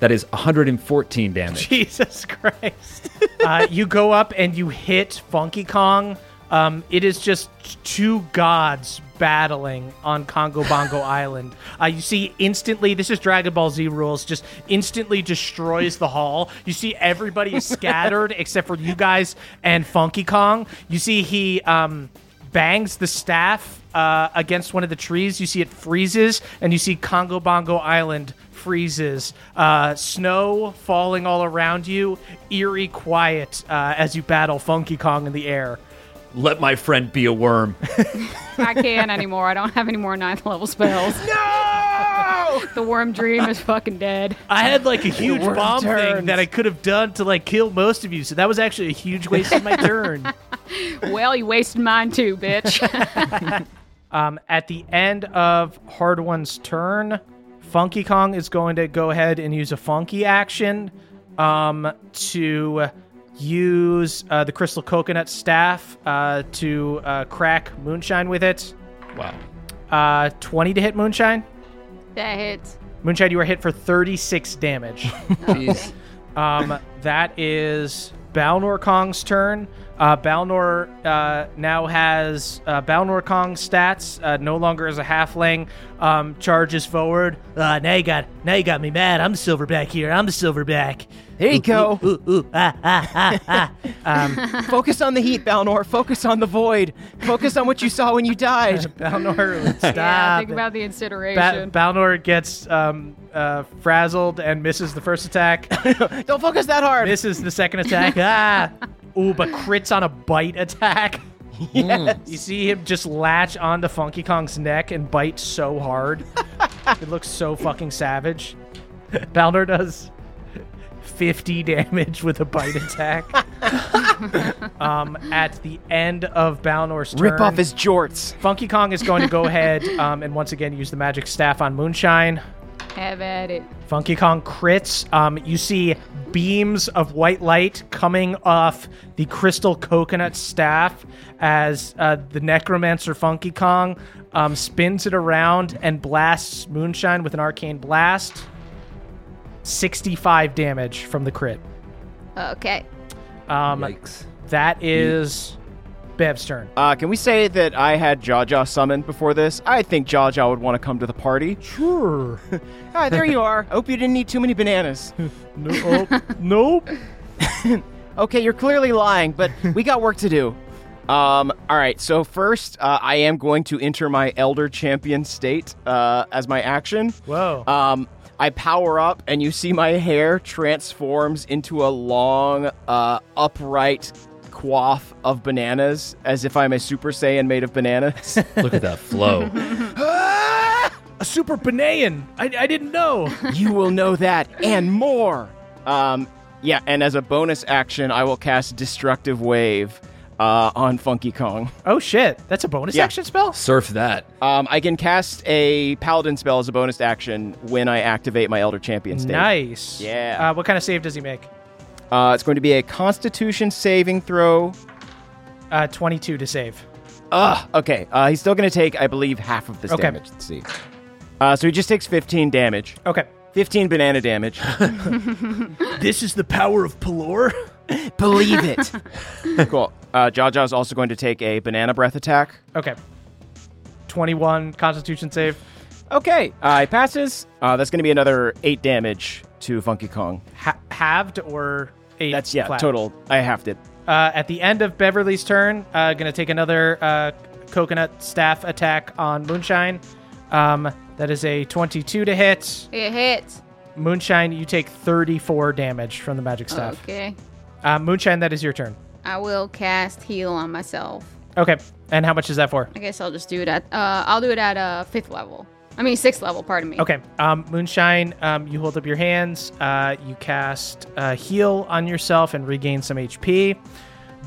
That is 114 damage. Jesus Christ. uh, you go up and you hit Funky Kong. Um, it is just two gods battling on Kongo Bongo Island. Uh, you see instantly, this is Dragon Ball Z rules, just instantly destroys the hall. You see everybody is scattered except for you guys and Funky Kong. You see he um, bangs the staff uh, against one of the trees. You see it freezes, and you see Kongo Bongo Island freezes. Uh, snow falling all around you, eerie quiet uh, as you battle Funky Kong in the air. Let my friend be a worm. I can't anymore. I don't have any more ninth level spells. No! the worm dream is fucking dead. I had like a huge worm bomb thing that I could have done to like kill most of you, so that was actually a huge waste of my turn. Well, you wasted mine too, bitch. Um, at the end of Hardwon's turn, Funky Kong is going to go ahead and use a funky action um, to use uh, the crystal coconut staff uh, to uh, crack Moonshine with it. Wow. Uh, 20 to hit Moonshine. that hits. Moonshine, you are hit for 36 damage. Jeez. Um, that is Balnor Kong's turn. Uh, Balnor uh, now has uh, Balnor Kong stats. Uh, no longer as a halfling. Um, charges forward. Uh, now you got now you got me mad. I'm the silverback here. I'm the silverback. There you go. Ooh, ooh, ah, ah, ah, ah. Um, Focus on the heat, Balnor. Focus on the void. Focus on what you saw when you died. Balnor, stop. Yeah, think about the Ba- Balnor gets um, uh, frazzled and misses the first attack. Don't focus that hard. misses the second attack. ah. Ooh, but crits on a bite attack. You see him just latch onto Funky Kong's neck and bite so hard. it looks so fucking savage. Balnor does 50 damage with a bite attack. um, at the end of Balnor's turn, Rip off his jorts. Funky Kong is going to go ahead um, and once again use the magic staff on Moonshine. Have at it. Funky Kong crits. Um, you see beams of white light coming off the crystal coconut staff as uh, the necromancer Funky Kong um, spins it around and blasts Moonshine with an arcane blast. 65 damage from the crit. Okay. Um, Yikes. that is Bev's turn. Uh, can we say that I had Jaja summoned before this? I think Jaja would want to come to the party. Sure. Ah, there you are. I hope you didn't eat too many bananas. no, oh, nope. Okay, you're clearly lying, but we got work to do. Um, all right, so first, uh, I am going to enter my Elder Champion state uh, as my action. Whoa. Um, I power up, and you see my hair transforms into a long, uh, upright quaff of bananas as if I'm a Super Saiyan made of bananas. Look at that flow. A super Banayan. I, I didn't know. you will know that and more. Um, yeah, and as a bonus action, I will cast Destructive Wave uh, on Funky Kong. oh shit, that's a bonus Yeah. action spell. Surf that. Um, I can cast a Paladin spell as a bonus action when I activate my Elder Champion state. Nice. Yeah. Uh, what kind of save does he make? Uh, it's going to be a Constitution saving throw. Uh, 22 to save. Ugh. Okay. Uh, he's still going to take, I believe, half of this Okay. damage. Let's see. Uh, so he just takes 15 damage. Okay. 15 banana damage. This is the power of Pelor. Believe it. cool. Uh, is also going to take a banana breath attack. Okay. 21 Constitution save. Okay. Uh, he passes. Uh, that's going to be another 8 damage to Funky Kong. Ha- halved or eight? That's, yeah, flat? total. I halved it. Uh, at the end of Beverly's turn, uh, gonna take another uh, coconut staff attack on Moonshine. Um, that is a 22 to hit. It hits. Moonshine, you take 34 damage from the magic staff. Okay. Uh, Moonshine, that is your turn. I will cast heal on myself. Okay. And how much is that for? I guess I'll just do it at. Uh, I'll do it at uh, fifth level. I mean sixth level. Pardon me. Okay. Um, Moonshine, um, you hold up your hands. Uh, you cast uh, heal on yourself and regain some HP.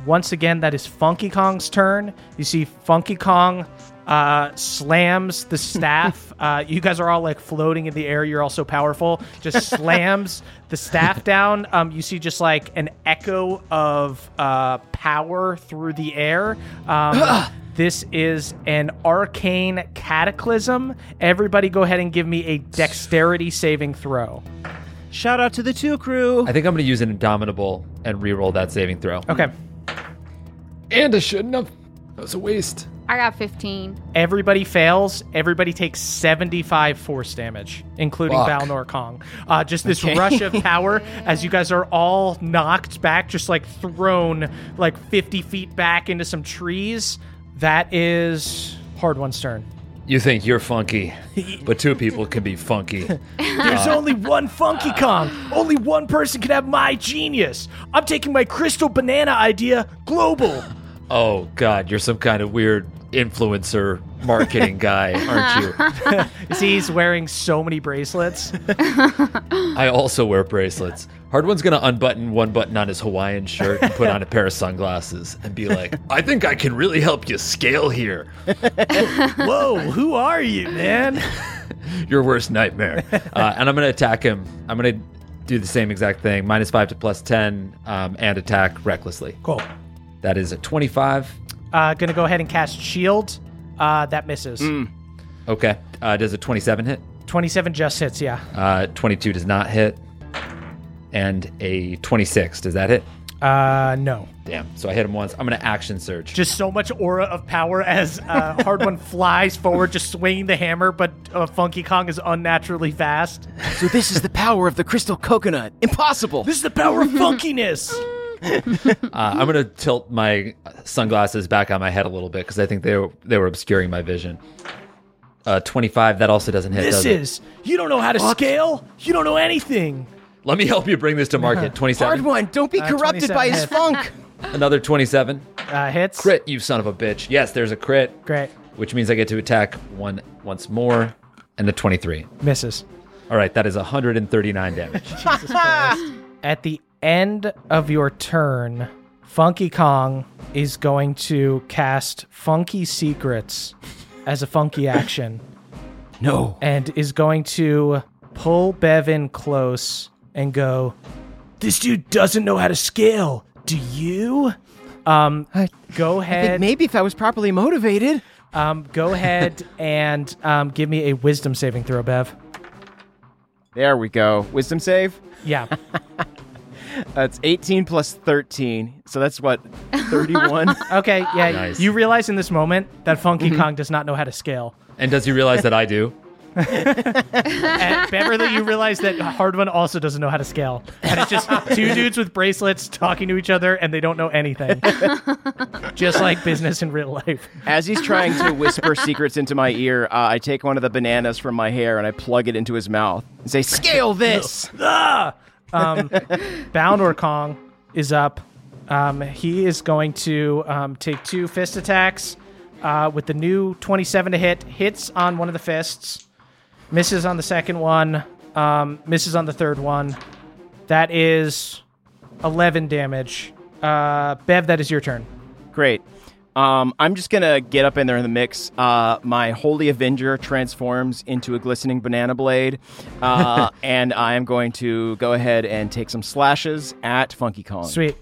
Once again, that is Funky Kong's turn. You see Funky Kong uh, slams the staff. uh, you guys are all like floating in the air. You're all so powerful. Just slams the staff down. Um, you see just like an echo of uh, power through the air. Um, this is an arcane cataclysm. Everybody, go ahead and give me a dexterity saving throw. Shout out to the two crew. I think I'm going to use an Indomitable and re-roll that saving throw. Okay. And I shouldn't have. That was a waste. I got 15. Everybody fails. Everybody takes 75 force damage, including Fuck. Balnor Kong. Uh, just this rush of power as you guys are all knocked back, just like thrown like 50 feet back into some trees. That is Hardwon's turn. You think you're funky, but two people can be funky. There's only one Funky Kong. Only one person can have my genius. I'm taking my crystal banana idea global. Oh God, you're some kind of weird influencer marketing guy, aren't you? You see, he's wearing so many bracelets. I also wear bracelets. Hardwon's gonna unbutton one button on his Hawaiian shirt and put on a pair of sunglasses and be like, "I think I can really help you scale here. Whoa, who are you, man? Your worst nightmare." Uh, and I'm gonna attack him. I'm gonna do the same exact thing: minus five to plus ten, um, and attack recklessly. Cool. That is a 25. Uh, gonna go ahead and cast shield. Uh, that misses. Okay. Uh, does a 27 hit? 27 just hits, yeah. Uh, 22 does not hit. And a 26. Does that hit? Uh, no. Damn. So I hit him once. I'm going to action surge. Just so much aura of power as uh, Hardwon flies forward, just swinging the hammer, but uh, Funky Kong is unnaturally fast. so this is the power of the crystal coconut. Impossible. This is the power of funkiness. Uh, I'm going to tilt my sunglasses back on my head a little bit because I think they were, they were obscuring my vision. Uh, 25. That also doesn't hit. This does it? is. You don't know how to scale. You don't know anything. Let me help you bring this to market. 27. Hardwon. Don't be Uh, corrupted by 27 his hits. funk. Another 27. Uh, hits. Crit, you son of a bitch. Yes, there's a crit, Great. which means I get to attack one once more. And the 23. Misses. All right, that is 139 damage. At the end of your turn, Funky Kong is going to cast Funky Secrets as a funky action No. and is going to pull Bevan close and go, This dude doesn't know how to scale. Do you? Um, I, go I think ahead. maybe if I was properly motivated. Um, go ahead and um, give me a wisdom saving throw, Bev. There we go. Wisdom save. Yeah. That's 18 plus 13. So that's what? 31? Okay. Yeah. Nice. You realize in this moment that Funky Kong does not know how to scale. and does he realize that I do? And Beverly, you realize that Hardwon also doesn't know how to scale. And it's just two dudes with bracelets talking to each other and they don't know anything. just like business in real life. As he's trying to whisper secrets into my ear, uh, I take one of the bananas from my hair and I plug it into his mouth and say, Scale this! Ah! Um, Balnor Kong is up. Um, he is going to um, take two fist attacks uh, with the new 27 to hit. Hits on one of the fists, misses on the second one, um, misses on the third one. That is 11 damage. Uh, Bev, that is your turn. Great. Um, I'm just gonna get up in there in the mix. Uh, my Holy Avenger transforms into a glistening banana blade, uh, and I am going to go ahead and take some slashes at Funky Kong. Sweet.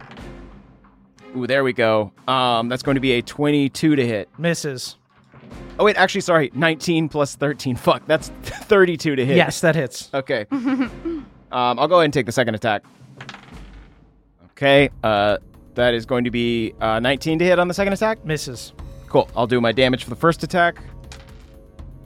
Ooh, there we go. Um, that's going to be a 22 to hit. Misses. Oh wait, actually, sorry, 19 plus 13. Fuck, that's 32 to hit. Yes, that hits. Okay. um, I'll go ahead and take the second attack. Okay. Uh, that is going to be uh, 19 to hit on the second attack. Misses. Cool. I'll do my damage for the first attack.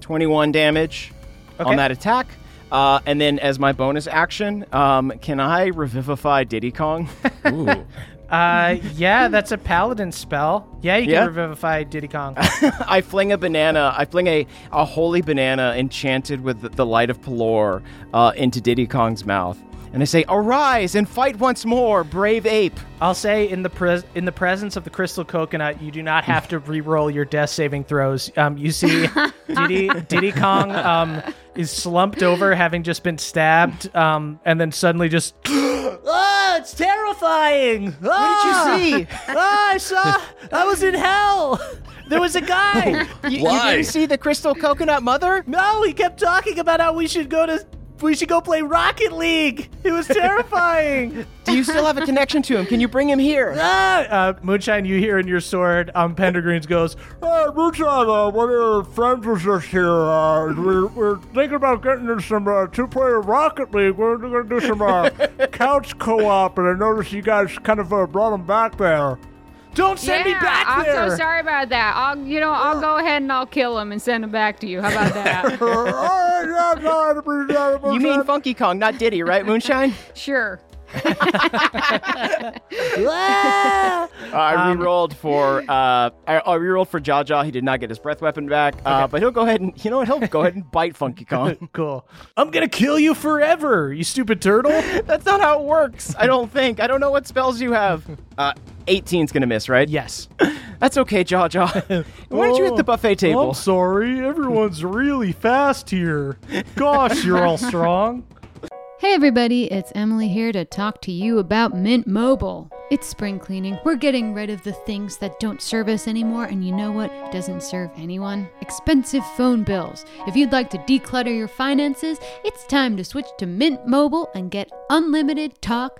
21 damage Okay. on that attack. Uh, and then as my bonus action, um, can I revivify Diddy Kong? Ooh. Uh, yeah, that's a paladin spell. Yeah, you can Yeah? revivify Diddy Kong. I fling a banana. I fling a, a holy banana enchanted with the, the light of Pelor uh, into Diddy Kong's mouth. And I say, Arise and fight once more, brave ape. I'll say in the pres- in the presence of the crystal coconut, you do not have to re-roll your death saving throws. Um, you see, Diddy Diddy Kong um, is slumped over, having just been stabbed, um, and then suddenly just Oh, it's terrifying. What did you see? Ah, I saw. I was in hell. There was a guy. You, you Why? didn't see the crystal coconut mother? No, he kept talking about how we should go to. We should go play Rocket League. It was terrifying. Do you still have a connection to him? Can you bring him here? ah, uh, Moonshine. You hear in your sword, um, Pendergreens goes, Hey, Moonshine, uh, one of your friends was just here. Uh, we're, we're thinking about getting into some uh, two-player Rocket League. We're going to do some uh, couch co-op, and I noticed you guys kind of uh, brought him back there. Don't send yeah, me back there! I'm so sorry about that. I'll, you know, I'll go ahead and I'll kill him and send him back to you. How about that? All right, yeah, no, I appreciate it, You mean Funky Kong, not Diddy, right, Moonshine? sure. Uh, I re-rolled for uh, I, I re-rolled for Jaja. He did not get his breath weapon back, uh, but he'll go ahead and you know what? He'll go ahead and bite Funky Kong. "Cool, I'm gonna kill you forever, you stupid turtle." That's not how it works. I don't think. I don't know what spells you have. Uh, 18's gonna miss, right? yes. That's okay, Jaja. Why don't you hit the oh, buffet table? I'm sorry, everyone's really fast here. Gosh, you're all strong. Hey everybody, it's Emily here to talk to you about Mint Mobile. It's spring cleaning. We're getting rid of the things that don't serve us anymore, and you know what doesn't serve anyone? Expensive phone bills. If you'd like to declutter your finances, it's time to switch to Mint Mobile and get unlimited talk,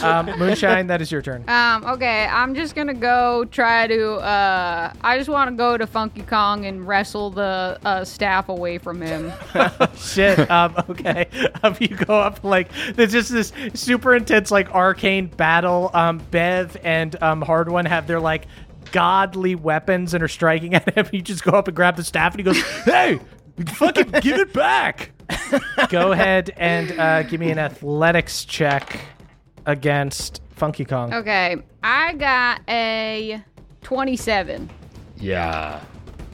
Um, Moonshine, that is your turn. Um, okay, I'm just gonna go try to. Uh, I just want to go to Funky Kong and wrestle the uh, staff away from him. Shit. Um, okay. Um, you go up like there's just this super intense like arcane battle. Um, Bev and um, Hardwon have their like godly weapons and are striking at him. You just go up and grab the staff and he goes, "Hey, fucking give it back!" go ahead and uh, give me an athletics check against Funky Kong. Okay, I got a 27. Yeah.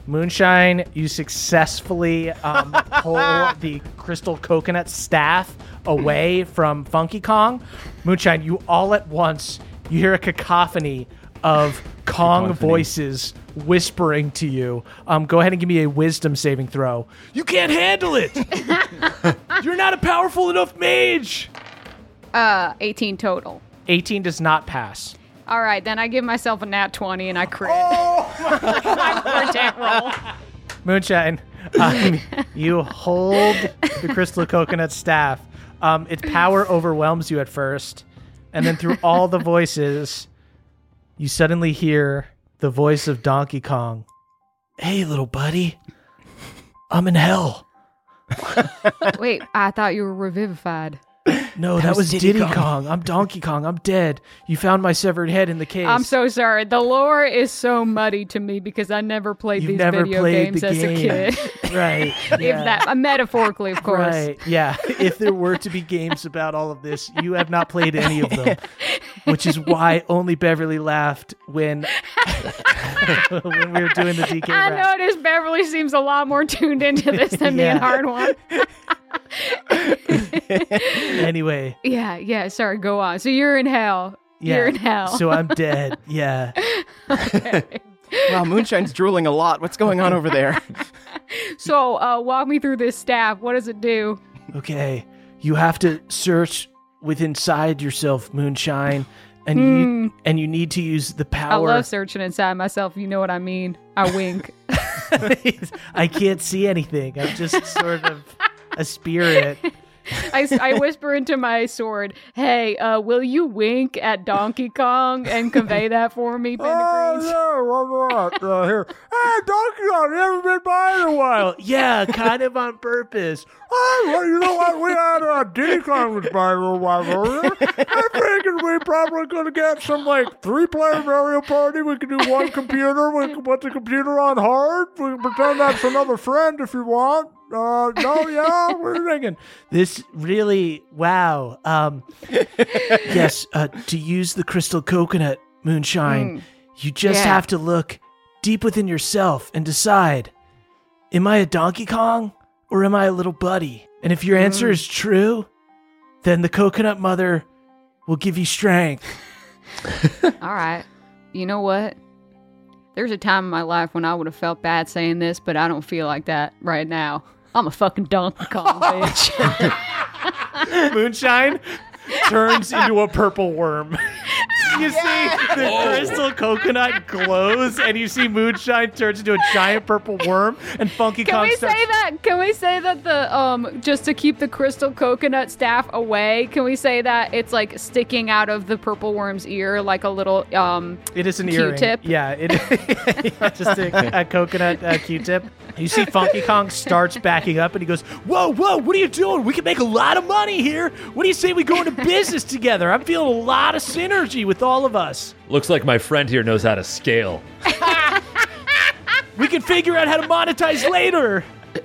Moonshine, you successfully um, pull the crystal coconut staff away from Funky Kong. Moonshine, you all at once you hear a cacophony of Kong Cacophony. voices whispering to you. Um, go ahead and give me a wisdom saving throw. You can't handle it. You're not a powerful enough mage. Uh, 18 total. 18 does not pass. All right, then I give myself a nat 20 and I crit. My portent roll. Moonshine, um, you hold the crystal coconut staff. Um, its power overwhelms you at first, and then through all the voices, you suddenly hear the voice of Donkey Kong. Hey, little buddy, I'm in hell. Wait, I thought you were revivified. No, that, was Diddy, Kong. I'm Donkey Kong. I'm dead. You found my severed head in the case. I'm so sorry. The lore is so muddy to me because I never played You've these never video played games the as game. a kid. right. if yeah. that, uh, metaphorically, of course. Right. Yeah. If there were to be games about all of this, you have not played any of them, which is why only Beverly laughed when when we were doing the DK I rap. noticed Beverly seems a lot more tuned into this than me and Yeah. Hardwon. Anyway, Yeah, yeah. Sorry, go on. So you're in hell. yeah. You're in hell. So I'm dead. Yeah. Wow, Moonshine's drooling a lot. What's going on over there? So, uh, walk me through this staff. What does it do? Okay. You have to search with inside yourself, Moonshine, and you and you need to use the power. I love searching inside myself. You know what I mean? I wink. I can't see anything. I'm just sort of a spirit. I, I whisper into my sword, "Hey, uh, will you wink at Donkey Kong and convey that for me, Oh, yeah, why not? Uh, here. Hey, Donkey Kong, you haven't been by in a while. Yeah, kind of on purpose. Oh, well, you know what? We had uh, Diddy Kong was by a little while earlier. I figured we probably could have got some, like, three-player Mario Party. We could do one computer. We could put the computer on hard. We can pretend that's another friend if you want. Uh, no, yeah, we're you thinking? This really, wow. Um, yes, uh, to use the crystal coconut moonshine, you just Yeah. have to look deep within yourself and decide: Am I a Donkey Kong or am I a little buddy? And if your answer is true, then the coconut mother will give you strength. All right. You know what? There's a time in my life when I would have felt bad saying this, but I don't feel like that right now. I'm a fucking Donkey Kong, bitch. Moonshine turns into a purple worm. You see the Oh. crystal coconut glows, and you see Moonshine turns into a giant purple worm, and Funky Kong Can Kong we starts. say that? Can we say that the um just to keep the crystal coconut staff away? Can we say that it's like sticking out of the purple worm's ear like a little um It is an earring. Q-tip? Yeah, it just a, a coconut uh, Q-tip. You see Funky Kong starts backing up, and he goes, "Whoa, whoa! What are you doing? We can make a lot of money here. What do you say we go into business together? I'm feeling a lot of synergy with all of us. Looks like my friend here knows how to scale. We can figure out how to monetize later."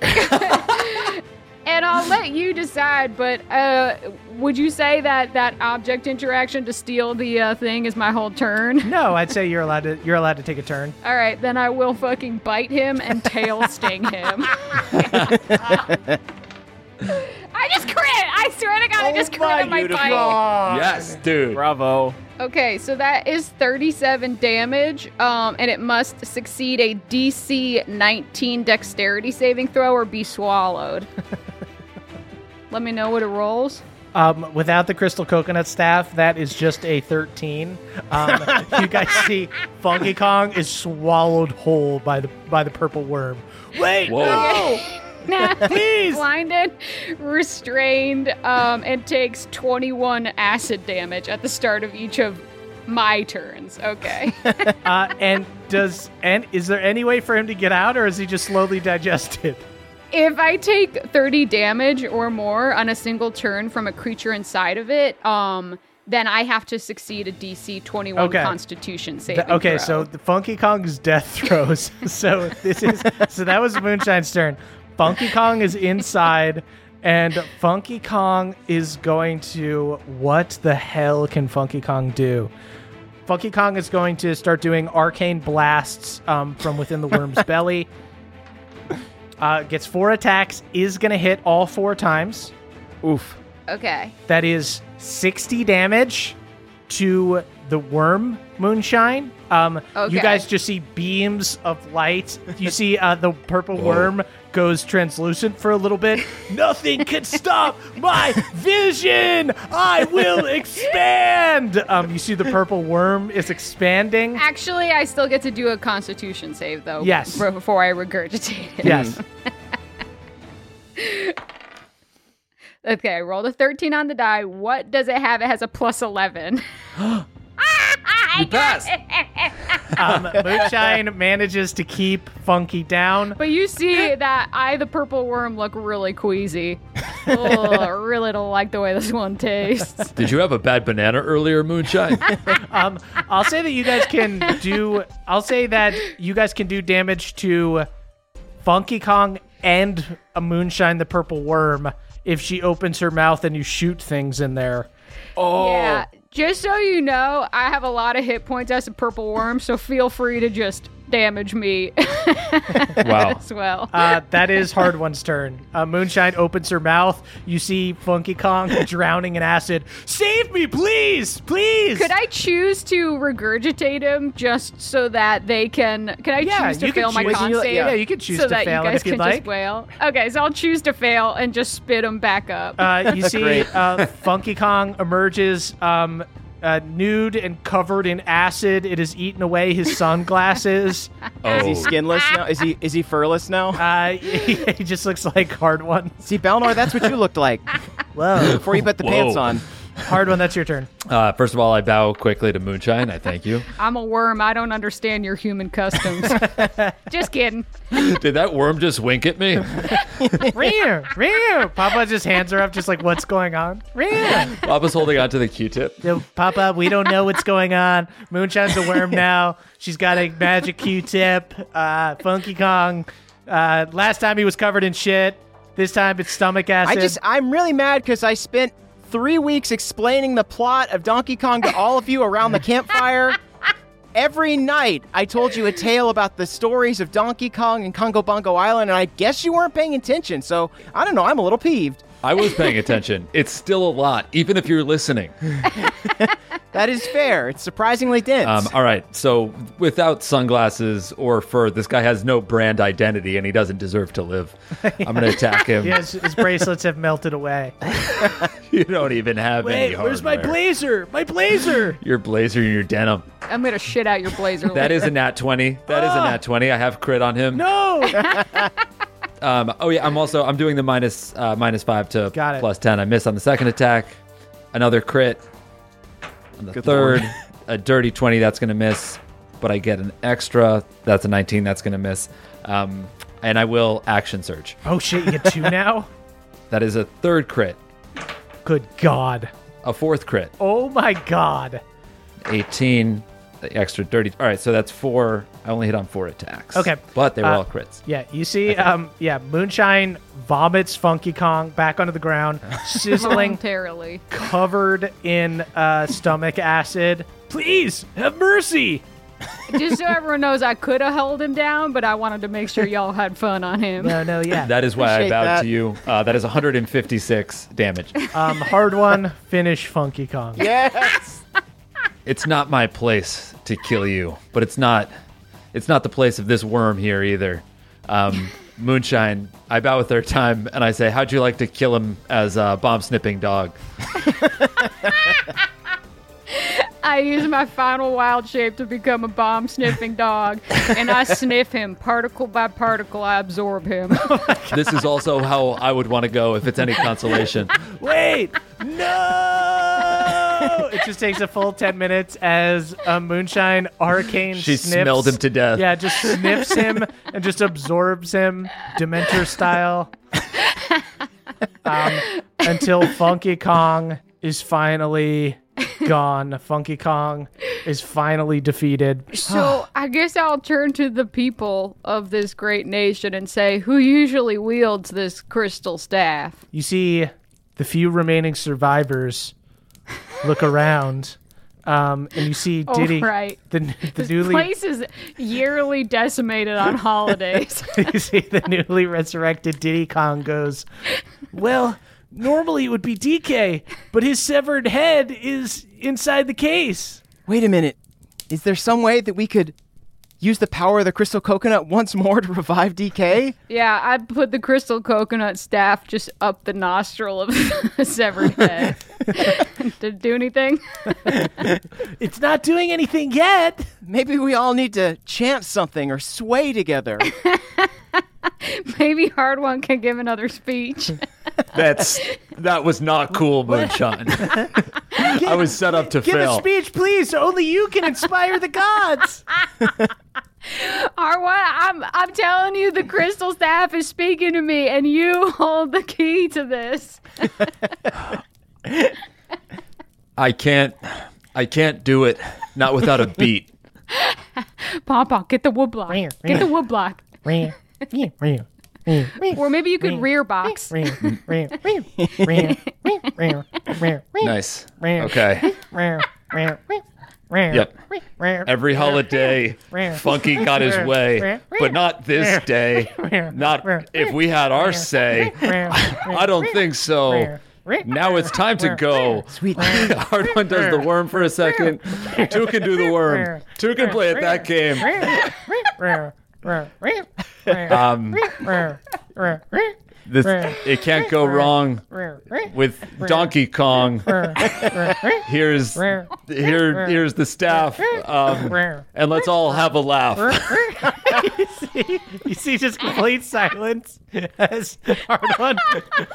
and I'll let you decide, but uh would you say that that object interaction to steal the uh, thing is my whole turn? No, I'd say you're allowed to. You're allowed to take a turn. All right, then I will fucking bite him and tail sting him. I just crit! I swear to God, I just crit on my bite. Yes, dude. Bravo. Okay, so that is 37 damage, um, and it must succeed a DC 19 dexterity saving throw or be swallowed. Let me know what it rolls. Um, without the crystal coconut staff, that is just a 13. Um, you guys see Funky Kong is swallowed whole by the by the purple worm. Wait, Whoa. no! Please. blinded, restrained, um, and takes 21 acid damage at the start of each of my turns. Okay. Uh, and does and is there any way for him to get out, or is he just slowly digested? if I take 30 damage or more on a single turn from a creature inside of it, um, then I have to succeed a DC 21 Okay. Constitution Th- okay, throw. so the Funky Kong's death throws. so this is so that was Moonshine's turn. Funky Kong is inside, and Funky Kong is going to. What the hell can Funky Kong do? Funky Kong is going to start doing arcane blasts um, from within the worm's belly. Uh, gets four attacks, is going to hit all four times. Oof. okay. That is 60 damage to the worm moonshine. Um, Okay. You guys just see beams of light. You see uh, the purple worm goes translucent for a little bit. Nothing can stop my vision. I will expand. Um, you see the purple worm is expanding. Actually, I still get to do a Constitution save though. Yes. b- Before I regurgitate it. Yes. Okay, I rolled a 13 on the die. What does it have? It has a plus 11. You passed. Um, moonshine manages to keep Funky down. But you see that I, the purple worm, look really queasy. Ugh, I really don't like the way this one tastes. Did you have a bad banana earlier, Moonshine? Um, I'll say that you guys can do. I'll say that you guys can do damage to Funky Kong and a Moonshine the Purple Worm if she opens her mouth and you shoot things in there. Yeah, just so you know, I have a lot of hit points. As a purple worm, so feel free to just damage me wow. as well. Uh, that is Hardwon's turn. Uh, Moonshine opens her mouth. You see Funky Kong drowning in acid. Save me, please, please. Could I choose to regurgitate him just so that they can? Can I Yeah, choose to you can fail my con you- save? yeah, you can choose so to that fail you guys if you'd can like. just fail. Okay, so I'll choose to fail and just spit him back up. Uh, you see uh, Funky Kong emerges um, uh, nude and covered in acid. It has eaten away his sunglasses. Is he Oh, skinless now? Is he is he furless now? uh, he, he just looks like Hardwon. See, Balnor, that's what you looked like Whoa. before you put the Whoa. pants on. Hardwon, that's your turn. uh, first of all, I bow quickly to Moonshine. I thank you. I'm a worm. I don't understand your human customs. just kidding. Did that worm just wink at me? Ryu, Ryu. Papa just hands her up, just like, what's going on? Ryu. Papa's holding on to the Q-tip. Yo, Papa, we don't know what's going on. Moonshine's a worm now. She's got a magic Q-tip. Uh, Funky Kong. Uh, last time he was covered in shit. This time it's stomach acid. I just I'm really mad because I spent three weeks explaining the plot of Donkey Kong to all of you around the campfire. Every night, I told you a tale about the stories of Donkey Kong and Kongo Bongo Island, and I guess you weren't paying attention. So I don't know. I'm a little peeved. I was paying attention. It's still a lot, even if you're listening. That is fair. It's surprisingly dense. Um, all right. So, without sunglasses or fur, this guy has no brand identity and he doesn't deserve to live. I'm going to attack him. Yes, his bracelets have melted away. You don't even have any Wait, where's my blazer? My blazer. Your blazer and your denim. I'm gonna shit out your blazer. That is later. a nat 20. That is a nat 20. I have crit on him. No. Um, oh yeah, I'm also I'm doing the minus uh, minus five to Got it. plus ten. I miss on the second attack. Another crit on the third. a dirty twenty that's gonna miss, but I get an extra. That's a nineteen. That's gonna miss. Um, and I will action surge. Oh shit, you get two now? That is a third crit. Good God. A fourth crit. Oh my God. Eighteen. The extra dirty. All right, so that's four. I only hit on four attacks. Okay. but they were Uh, all crits. Yeah, you see, um, yeah, Moonshine vomits Funky Kong back onto the ground, sizzling, voluntarily. covered in uh, stomach acid. Please have mercy. Just so everyone knows, I could have held him down, but I wanted to make sure y'all had fun on him. No, no, yeah. That is why I Appreciate bowed that. to you. Uh, that is 156 damage. Um, Hardwon, finish Funky Kong. yes. It's not my place to kill you, but it's not it's not the place of this worm here either. Um, Moonshine, I bow a third time and I say, "How'd you like to kill him as a bomb snipping dog?" I use my final wild shape to become a bomb sniffing dog, and I sniff him particle by particle. I absorb him. This is also how I would want to go if it's any consolation. Wait, no! it just takes a full ten minutes as a moonshine arcane. She sniffs, smelled him to death. Yeah, just sniffs him and just absorbs him, Dementor style, um, until Funky Kong is finally gone. Funky Kong is finally defeated. So I guess I'll turn to the people of this great nation and say, who usually wields this crystal staff? You see the few remaining survivors look around, um, and you see Oh, Diddy, right. the, the This newly place is yearly decimated on holidays. you see the newly resurrected Diddy Kong goes, Well, normally it would be DK, but his severed head is inside the case. Wait a minute. Is there some way that we could use the power of the crystal coconut once more to revive DK? yeah, I put the crystal coconut staff just up the nostril of the severed head. Did it do anything? It's not doing anything yet. Maybe we all need to chant something or sway together. Maybe Hardwon can give another speech. That's that was not cool, Moonshine. I was set up to Give fail. Give a speech, please. so Only you can inspire the gods. Hardwon, I'm I'm telling you, the crystal staff is speaking to me, and you hold the key to this. I can't. I can't do it. Not without a beat. Papa, get the wood block. Get the wood block. Or maybe you could rear box. Nice. Okay. Yep. Every holiday, Funky got his way, but not this day. Not if we had our say. I don't think so. Now it's time to go. Sweet. Hardwon does the worm for a second. Two can do the worm. Two can play at that game. Um, this, it can't go wrong with Donkey Kong. Here's here here's the staff, um, and let's all have a laugh. you see just complete silence as hard one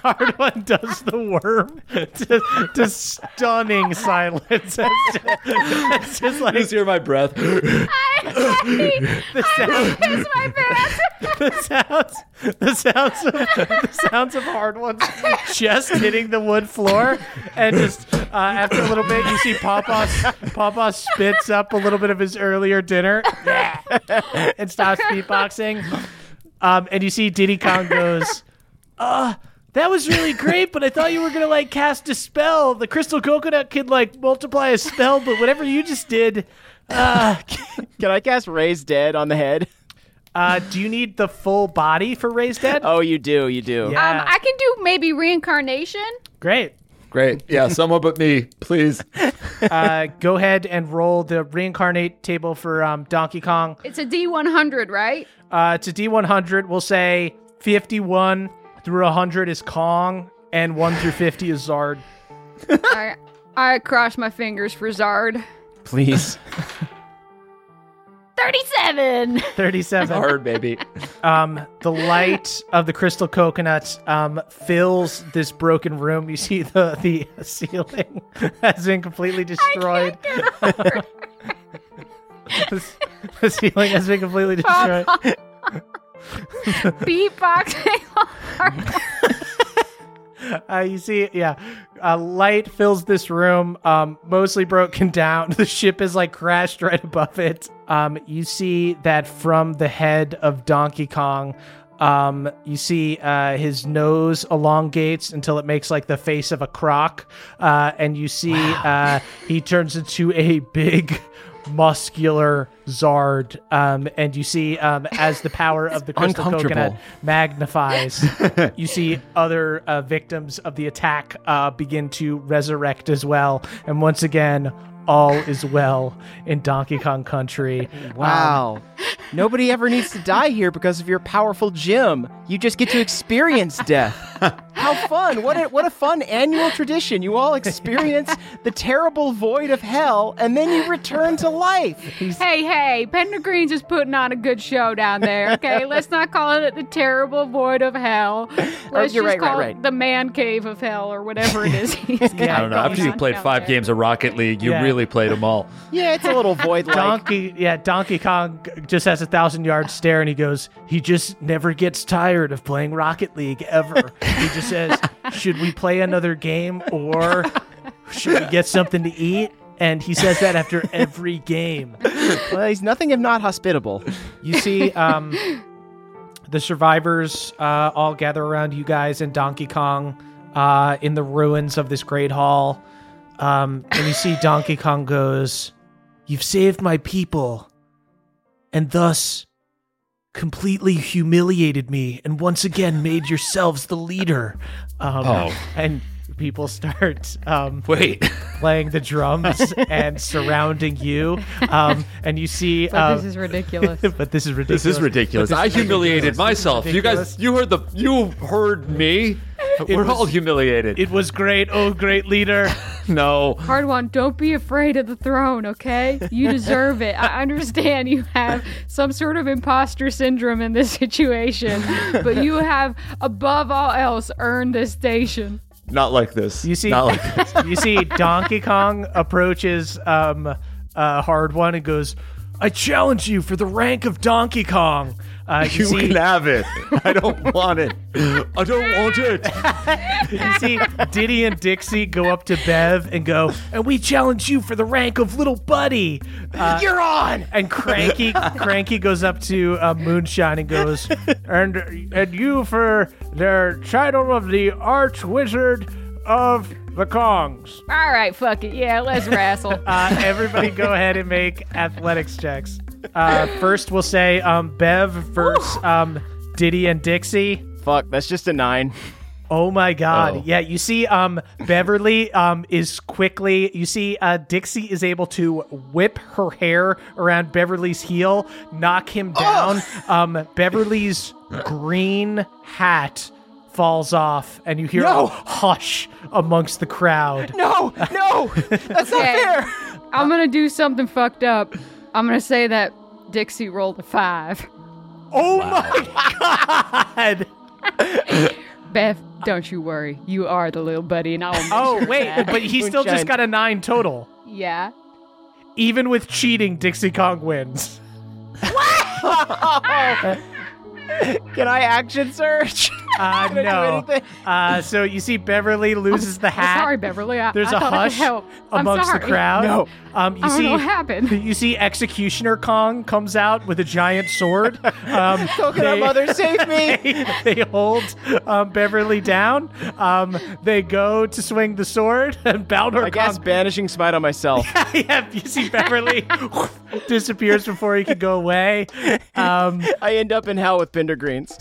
Hardwon does the worm to, to stunning silence. It's just, it's just like Just hear my breath. the sound, Kiss my pants. the sounds the sounds of the sounds of Hardwon's just hitting the wood floor and just uh, after a little bit you see Papa Papa spits up a little bit of his earlier dinner and stops beatboxing um, and you see Diddy Kong goes uh that was really great, but I thought you were gonna like cast a spell. The crystal coconut could like multiply a spell, but whatever you just did, uh, Can I cast Raise Dead on the head? Uh, do you need the full body for raised dead? Oh, you do, you do. Yeah. Um, I can do maybe reincarnation. Great. Great. Yeah, someone but me, please. Uh, go ahead and roll the reincarnate table for um, Donkey Kong. It's a D100, right? Uh, it's a D100. We'll say 51 through 100 is Kong, and 1 through 50 is Zard. I I cross my fingers for Zard. Please. 37. 37. Hard, baby. Um, the light of the crystal coconuts um, fills this broken room. You see the the ceiling has been completely destroyed. the, the ceiling has been completely destroyed. Beatboxing. Uh, you see, yeah, a light fills this room, um, mostly broken down. The ship is like crashed right above it. Um, you see that from the head of Donkey Kong, um, you see uh, his nose elongates until it makes like the face of a croc, uh, and you see uh, he turns into a big. Muscular Zard, um, and you see um, as the power of the crystal coconut magnifies, you see other uh, victims of the attack uh, begin to resurrect as well. And once again, all is well in Donkey Kong Country. Wow. Nobody ever needs to die here because of your powerful gym. You just get to experience death. How how fun! What a what a fun annual tradition! You all experience the terrible void of hell, and then you return to life. Hey, hey, Pendergreen's is putting on a good show down there, okay? Let's not call it the terrible void of hell. Oh, Let's you're just right, right, call right. it the man cave of hell or whatever it is. he's got I don't know. After you on played five there. games of Rocket League, you Yeah. really played them all. Yeah, it's a little void like. Donkey, yeah, Donkey Kong just has a thousand yard stare, and he goes, he just never gets tired of playing Rocket League ever. he just says, "Should we play another game, or should we get something to eat?" And he says that after every game. Well, he's nothing if not hospitable. You see, um, the survivors uh, all gather around you guys and Donkey Kong uh, in the ruins of this great hall. Um, and you see Donkey Kong goes, You've saved my people, and thus completely humiliated me, and once again made yourselves the leader. Um, Oh. And people start um, Wait. playing the drums and surrounding you. Um, and you see. But uh, this is ridiculous. but this is ridiculous. This is ridiculous. I humiliated myself. You guys, you heard the, you heard me. We're was- all humiliated. It was great, oh great leader. no. Hardwon, don't be afraid of the throne, okay? You deserve it. I understand you have some sort of imposter syndrome in this situation, but you have, above all else, earned this station. Not like this. You see, Not like this. you see, Donkey Kong approaches um, uh, Hardwon and goes, "I challenge you for the rank of Donkey Kong." Uh, you, You see, can have it. I don't want it. I don't want it. you see, Diddy and Dixie go up to Bev and go, "And we challenge you for the rank of Little Buddy." Uh, You're on. And Cranky, Cranky goes up to uh, Moonshine and goes, and and you for the title of the Arch Wizard of the Kongs. All right, fuck it. Yeah, let's wrestle. Uh, everybody go ahead and make athletics checks. Uh, first, we'll say um, Bev versus um, Diddy and Dixie. Fuck, that's just a nine. Oh my god. Oh. Yeah, you see um Beverly um is quickly you see uh Dixie is able to whip her hair around Beverly's heel, knock him down. Um Beverly's green hat falls off and you hear No. a hush amongst the crowd. No, no, that's not fair. I'm gonna do something fucked up. I'm gonna say that Dixie rolled a five. Oh my god. Beth, don't you worry. You are the little buddy, and I'll Oh wait, that- but he still just got a 9 total. yeah. Even with cheating, Dixie Kong wins. What? Can I action surge? Uh, Can do no. Uh, so you see Beverly loses the I'm hat. sorry, Beverly. I, There's I a thought I hush help. I'm amongst the crowd. No. Um, you I don't see, know what happened. You see Executioner Kong comes out with a giant sword. Um, Coconut they- Mother, save me. They, they hold um, Beverly down. Um, they go to swing the sword, and Balnor I guess Kong. banishing smite on myself. yeah, you see Beverly disappears before he can go away. Um, I end up in hell with Binder Greens.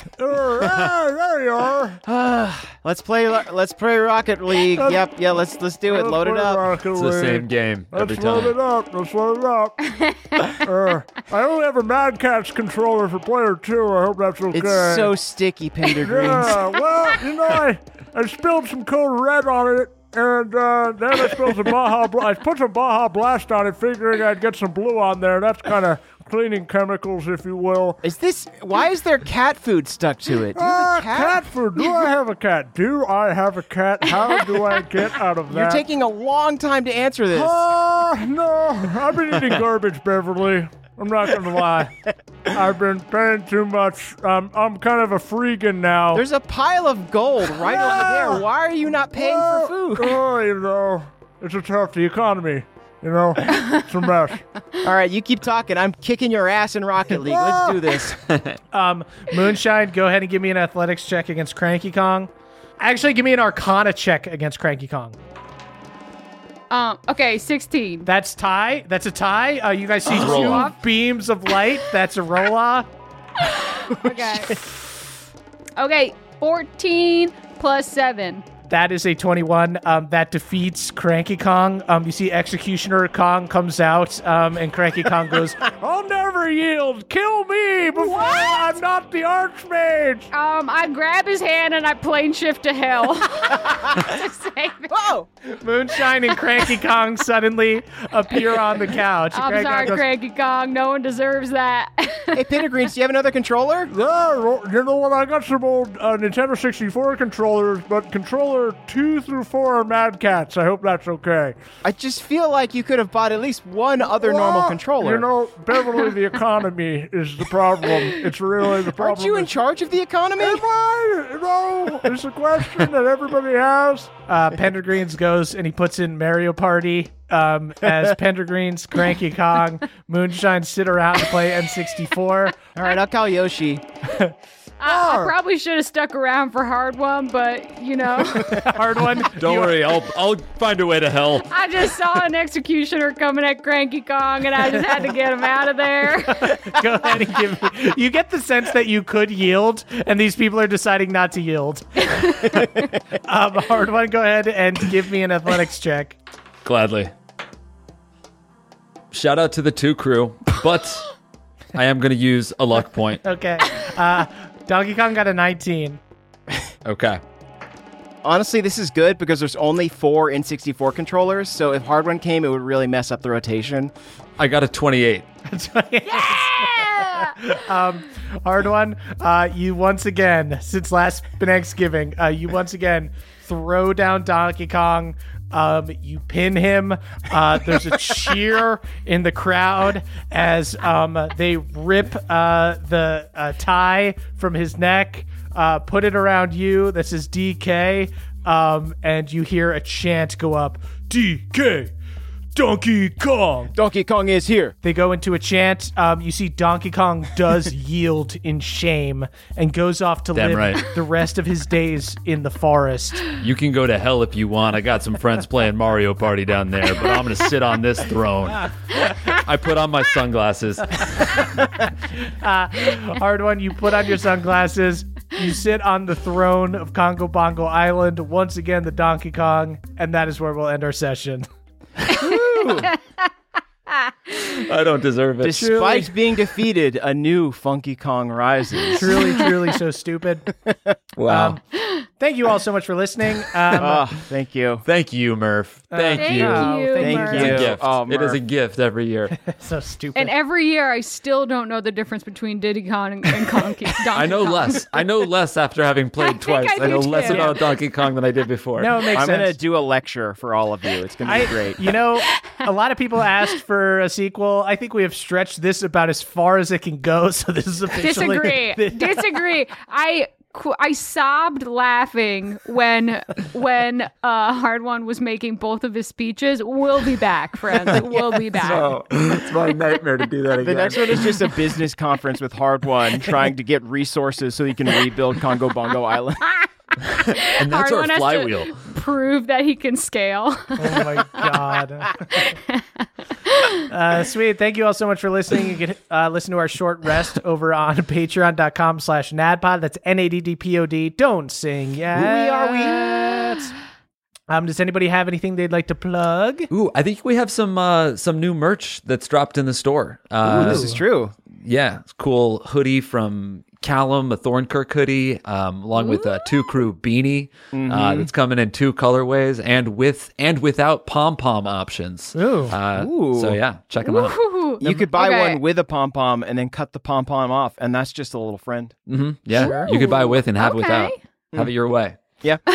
There you are. Let's play. Let's play Rocket League. Yep, yeah. Let's let's do it. Let's Load it play up. Rocket It's the League. same game every Let's load time. it up. Let's load it up. uh, I only have a Mad Catz controller for player two. I hope that's okay. It's so sticky, Binder Greens. Yeah, well, you know, I, I spilled some code red on it, and uh, then I spilled some Baja Bla- I put some Baja Blast on it, figuring I'd get some blue on there. That's kind of cleaning chemicals, if you will. Is this? Why is there cat food stuck to it? Do you have Ah, a cat? cat food. Do I have a cat? Do I have a cat? How do I get out of that? You're taking a long time to answer this. Ah, no. I've been eating garbage, Beverly. I'm not gonna lie. I've been paying too much. Um, I'm kind of a freegan now. There's a pile of gold right over there. Why are you not paying for food? Oh, you know, it's a tough the economy. You know, it's a mess. All right, you keep talking. I'm kicking your ass in Rocket League. Let's do this. um, Moonshine, go ahead and give me an athletics check against Cranky Kong. Actually, give me an Arcana check against Cranky Kong. Um. Okay, 16. That's tie. That's a tie. Uh, you guys see Roll two off. beams of light. That's a roll off. Okay. okay, 14 plus 7. That is a 21. Um, that defeats Cranky Kong. Um, you see Executioner Kong comes out, um, and Cranky Kong goes, I'll never yield. Kill me before I'm not the Archmage. Um, I grab his hand and I plane shift to hell. to save him. Whoa! Moonshine and Cranky Kong suddenly appear on the couch. I'm Cranky sorry, Kong goes, Cranky Kong. No one deserves that. Hey, Pittigreens, do you have another controller? Yeah, well, you know what? I got some old uh, Nintendo 64 controllers, but controller two through four are Mad Catz. I hope that's okay. I just feel like you could have bought at least one other normal controller. You know, Beverly, the economy is the problem. It's really the problem. Aren't you in charge of the economy? Am I? No, it's a question that everybody has. uh, Pendergreens goes and he puts in Mario Party um, as Pendergreens, Cranky Kong, Moonshine sit around and play N64. All right, I'll call Yoshi. I, I probably should have stuck around for Hardwon, but you know, Hardwon. Don't You- worry, I'll I'll find a way to hell. I just saw an executioner coming at Cranky Kong, and I just had to get him out of there. Go ahead and give me. You get the sense that you could yield, and these people are deciding not to yield. um, Hardwon. Go ahead and give me an athletics check. Gladly. Shout out to the two crew, but I am going to use a luck point. Okay. Uh, Donkey Kong got a 19. Okay. Honestly, this is good because there's only four N64 controllers, so if Hardwon came, it would really mess up the rotation. I got a 28. um, Hardwon. Uh, you once again, since last Thanksgiving, uh, you once again throw down Donkey Kong. Um, you pin him. Uh, there's a cheer in the crowd as um, they rip uh, the uh, tie from his neck, uh, put it around you. This is DK. Um, and you hear a chant go up DK, Donkey Kong. Donkey Kong is here. They go into a chant. Um, you see Donkey Kong does yield in shame and goes off to Damn live right. the rest of his days in the forest. You can go to hell if you want. I got some friends playing Mario Party down there, but I'm going to sit on this throne. I put on my sunglasses. Hardwon, you put on your sunglasses. You sit on the throne of Kongo Bongo Island, once again, the Donkey Kong, and that is where we'll end our session. I don't deserve it. Despite being defeated, a new Funky Kong rises. Truly, truly so stupid. Wow. Um, thank you all so much for listening. Um, Oh, thank you. Thank you, Murph. Thank, Thank you. you. thank Thank It's a you. gift. Oh, it is a gift every year. so stupid. and every year, I still don't know the difference between Diddy Kong and, and Donkey, Donkey I know Kong. less. I know less after having played think twice. I I, know less too. about Donkey Kong than I did before. no, it makes I'm sense. going to do a lecture for all of you. It's going to be I, great. You know, a lot of people asked for a sequel. I think we have stretched this about as far as it can go. So this is officially Disagree. Disagree. I qu- I sobbed laughing when when uh, Hardwon was making both of his speeches. We'll be back, friends. We'll be back. So, it's my nightmare to do that again. The next one is just a business conference with Hardwon trying to get resources so he can rebuild Kongo Bongo Island. and that's Hard our One has to flywheel. prove that he can scale. Oh my god. Uh, sweet. Thank you all so much for listening. You can uh, listen to our short rest over on patreon.com slash naddpod. That's N-A-D-D-P-O-D. Don't sing yet. we are we? Um, does anybody have anything they'd like to plug? Ooh, I think we have some uh, some new merch that's dropped in the store. Uh, this is true. Yeah, it's cool hoodie from Callum, a Thornkirk hoodie, um, along with a two crew beanie uh, that's coming in two colorways and with and without pom pom options. Ooh. Uh, Ooh. So yeah, check them out. You could buy Okay. one with a pom pom and then cut the pom pom off, and that's just a little friend. hmm Yeah, you could buy with and have Okay. without. Have it your way. Yeah.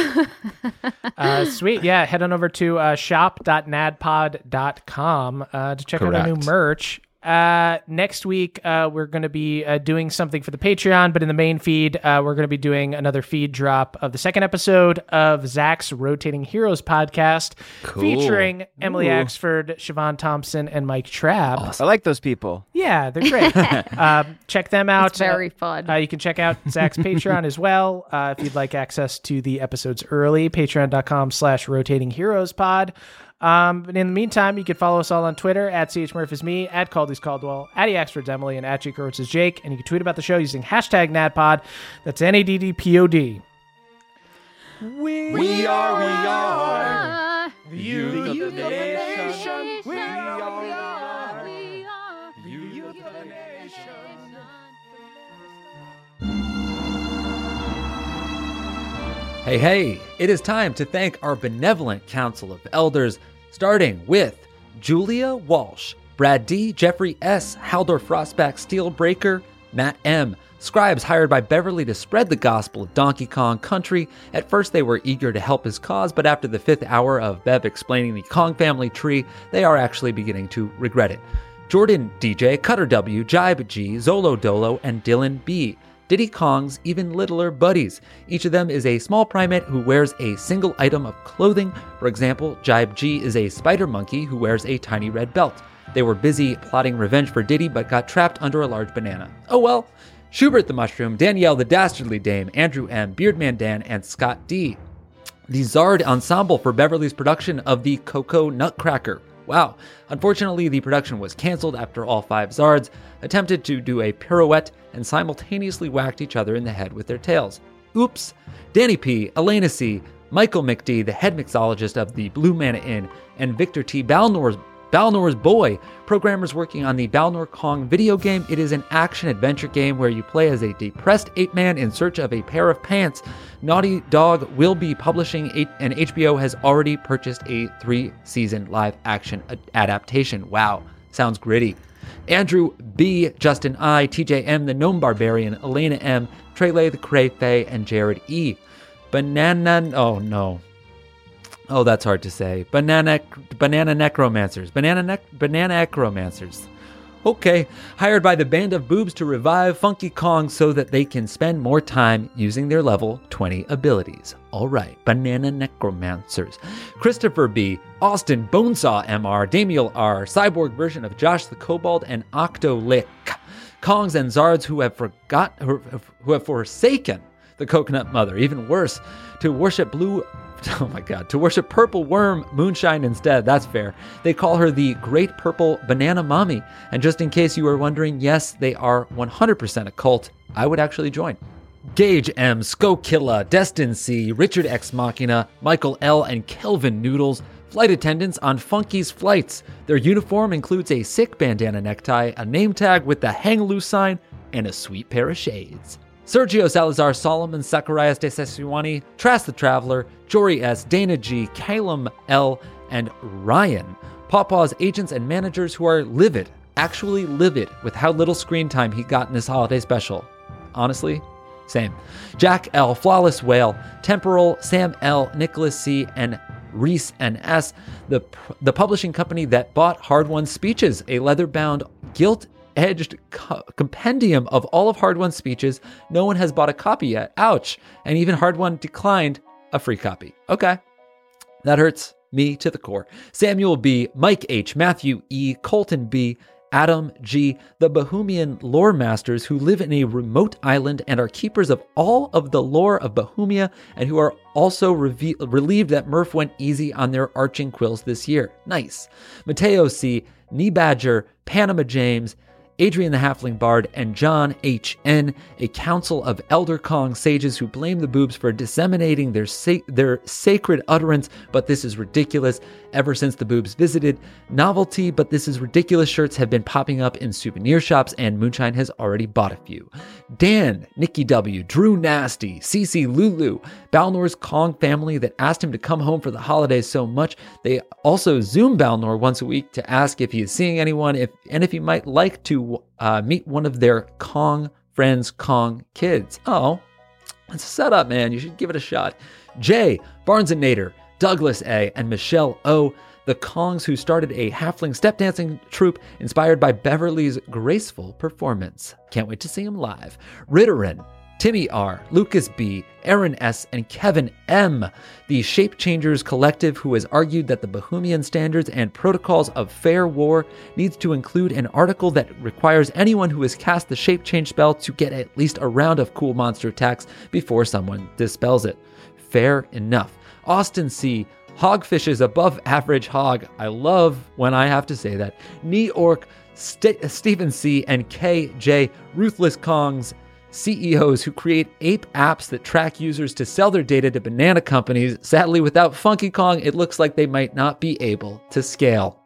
Uh, sweet. Yeah. Head on over to uh, shop.naddpod.com uh, to check out our new merch. Uh, next week, uh, we're going to be uh, doing something for the Patreon, but in the main feed, uh, we're going to be doing another feed drop of the second episode of Zach's Rotating Heroes podcast, featuring Emily Axford, Siobhan Thompson, and Mike Trapp. I like those people. Yeah, they're great. um, check them out. It's very fun. Uh, you can check out Zach's Patreon as well uh, if you'd like access to the episodes early. Patreon.com slash rotating heroes pod. Um, but in the meantime, you can follow us all on Twitter at CHMurph is me, at Caldy's Caldwell, at EAxford's Emily, and at Jake Hurwitz is Jake. And you can tweet about the show using hashtag NADDPOD. That's N A D D P O D. We are, we are. The youth of the nation. We are, we are. we are. The youth of the nation. Hey, hey, it is time to thank our benevolent council of elders, starting with Julia Walsh, Brad D., Jeffrey S., Haldor Frostback Steelbreaker, Matt M., scribes hired by Beverly to spread the gospel of Donkey Kong Country. At first, they were eager to help his cause, but after the fifth hour of Bev explaining the Kong family tree, they are actually beginning to regret it. Jordan DJ, Cutter W, Jibe G, Zolo Dolo, and Dylan B. Diddy Kong's even littler buddies. Each of them is a small primate who wears a single item of clothing. For example, Jibe G is a spider monkey who wears a tiny red belt. They were busy plotting revenge for Diddy but got trapped under a large banana. Oh well. Schubert the Mushroom, Danielle the Dastardly Dame, Andrew M., Beardman Dan, and Scott D. The Zard Ensemble for Beverly's production of the Cocoa Nutcracker. Wow. Unfortunately, the production was canceled after all five Zards attempted to do a pirouette and simultaneously whacked each other in the head with their tails. Oops. Danny P., Elena C., Michael McD., the head mixologist of the Blue Mana Inn, and Victor T. Balnor's Balnor's Boy, programmers working on the Balnor Kong video game. It is an action adventure game where you play as a depressed ape man in search of a pair of pants. Naughty Dog will be publishing, and HBO has already purchased a three season live action adaptation. Wow, sounds gritty. Andrew B, Justin I, TJ M, the Gnome Barbarian, Elena M, Trele the Cray Faye, and Jared E. Banana, oh no, Oh, that's hard to say. Banana banana necromancers. Banana banana necromancers. Okay, hired by the band of boobs to revive Funky Kong so that they can spend more time using their level 20 abilities. All right, banana necromancers. Christopher B, Austin Bonesaw MR, Damiel R, cyborg version of Josh the Kobold and Octolick. Kongs and Zards who have forgot who have forsaken the coconut mother. Even worse, to worship blue Oh my god, to worship purple worm moonshine instead. That's fair. They call her the Great Purple Banana Mommy. And just in case you were wondering, yes, they are 100% a cult. I would actually join. Gage M, Skokilla, Destin C, Richard X Machina, Michael L, and Kelvin Noodles, flight attendants on Funky's flights. Their uniform includes a sick bandana necktie, a name tag with the hang loose sign, and a sweet pair of shades. Sergio Salazar, Solomon, Zacharias de Sesuani, Trask the Traveler, Jory S, Dana G, Calum L, and Ryan. Pawpaw's agents and managers who are livid, actually livid, with how little screen time he got in his holiday special. Honestly, same. Jack L, Flawless Whale, Temporal, Sam L, Nicholas C, and Reese and S, the, the publishing company that bought Hardwon Speeches, a leather bound, gilt edged co- compendium of all of Hardwon's speeches. No one has bought a copy yet. Ouch. And even Hardwon declined a free copy. Okay. That hurts me to the core. Samuel B., Mike H., Matthew E., Colton B., Adam G., the Bahumian lore masters who live in a remote island and are keepers of all of the lore of Bahumia and who are also reve- relieved that Murph went easy on their arching quills this year. Nice. Mateo C., Knee Badger, Panama James, Adrian the Halfling Bard, and John H.N., a council of Elder Kong sages who blame the boobs for disseminating their, sa- their sacred utterance, but this is ridiculous. Ever since the boobs visited, novelty, but this is ridiculous shirts have been popping up in souvenir shops, and Moonshine has already bought a few. Dan, Nikki W., Drew Nasty, CC Lulu, Balnor's Kong family that asked him to come home for the holidays so much, they also Zoom Balnor once a week to ask if he is seeing anyone if and if he might like to uh, meet one of their Kong friends, Kong kids. Oh, it's a setup, man. You should give it a shot. Jay, Barnes and Nader, Douglas A, and Michelle O, the Kongs who started a halfling step dancing troupe inspired by Beverly's graceful performance. Can't wait to see him live. Ritterin, Timmy R, Lucas B, Aaron S, and Kevin M, the Shape Changers collective who has argued that the Bahumian standards and protocols of fair war needs to include an article that requires anyone who has cast the Shape Change spell to get at least a round of cool monster attacks before someone dispels it. Fair enough. Austin C, Hogfish is above average hog. I love when I have to say that. Knee Orc, St- Stephen C, and KJ, Ruthless Kongs, CEOs who create ape apps that track users to sell their data to banana companies. Sadly, without Funky Kong, it looks like they might not be able to scale.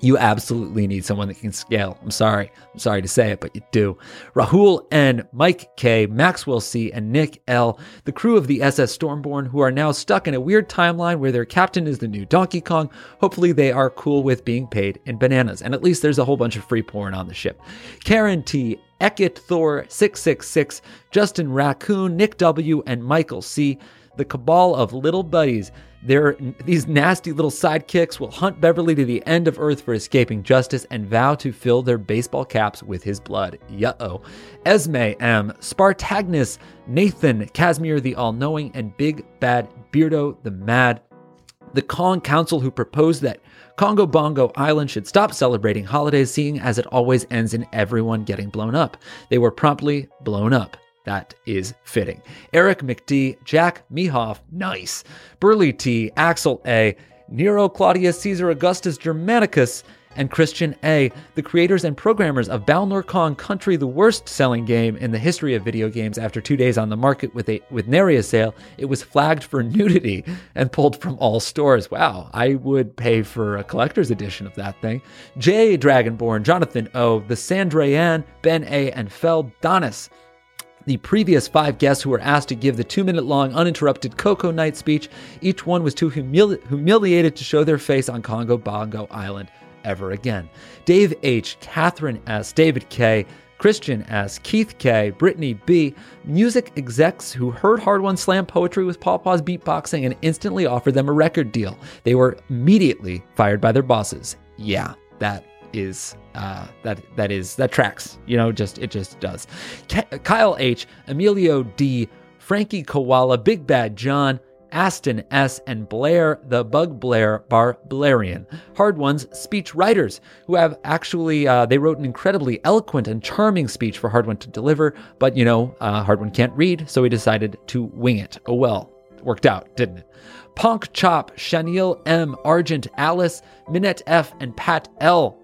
You absolutely need someone that can scale. I'm sorry. I'm sorry to say it, but you do. Rahul N, Mike K, Maxwell C, and Nick L, the crew of the SS Stormborn, who are now stuck in a weird timeline where their captain is the new Donkey Kong. Hopefully, they are cool with being paid in bananas. And at least there's a whole bunch of free porn on the ship. Karen T, Ekit Thor 666, Justin Raccoon, Nick W, and Michael C. The cabal of little buddies. They're, these nasty little sidekicks will hunt Beverly to the end of Earth for escaping justice and vow to fill their baseball caps with his blood. Yuh-oh. Esme M, Spartagnus, Nathan, Casimir the All-Knowing, and Big Bad Beardo the Mad. The Kong Council who proposed that Kongo Bongo Island should stop celebrating holidays, seeing as it always ends in everyone getting blown up. They were promptly blown up. That is fitting. Eric McD, Jack Mehoff, nice. Burley T, Axel A, Nero Claudius Caesar Augustus Germanicus, and Christian A, the creators and programmers of Balnor Kong Country, the worst selling game in the history of video games after two days on the market with a with nary a sale, it was flagged for nudity and pulled from all stores. Wow, I would pay for a collector's edition of that thing. J Dragonborn, Jonathan O, the Sandrayan, Ben A, and Feld Donis the previous five guests who were asked to give the two minute long uninterrupted Coco Night speech, each one was too humili- humiliated to show their face on Kongo Bongo Island ever again. Dave H., Catherine S., David K., Christian S., Keith K., Brittany B., music execs who heard Hardwon slam poetry with Paw Paw's beatboxing and instantly offered them a record deal. They were immediately fired by their bosses. Yeah, that is uh, that that is that tracks. You know, just it just does. K- Kyle H, Emilio D, Frankie Koala, Big Bad John, Aston S, and Blair the Bug Blair Barbarian. Hardwon's, speech writers who have actually uh, they wrote an incredibly eloquent and charming speech for Hardwon to deliver, but you know uh, can't read, so he decided to wing it. Oh well, worked out, didn't it? Punk Chop, Chanel M, Argent Alice, Minette F, and Pat L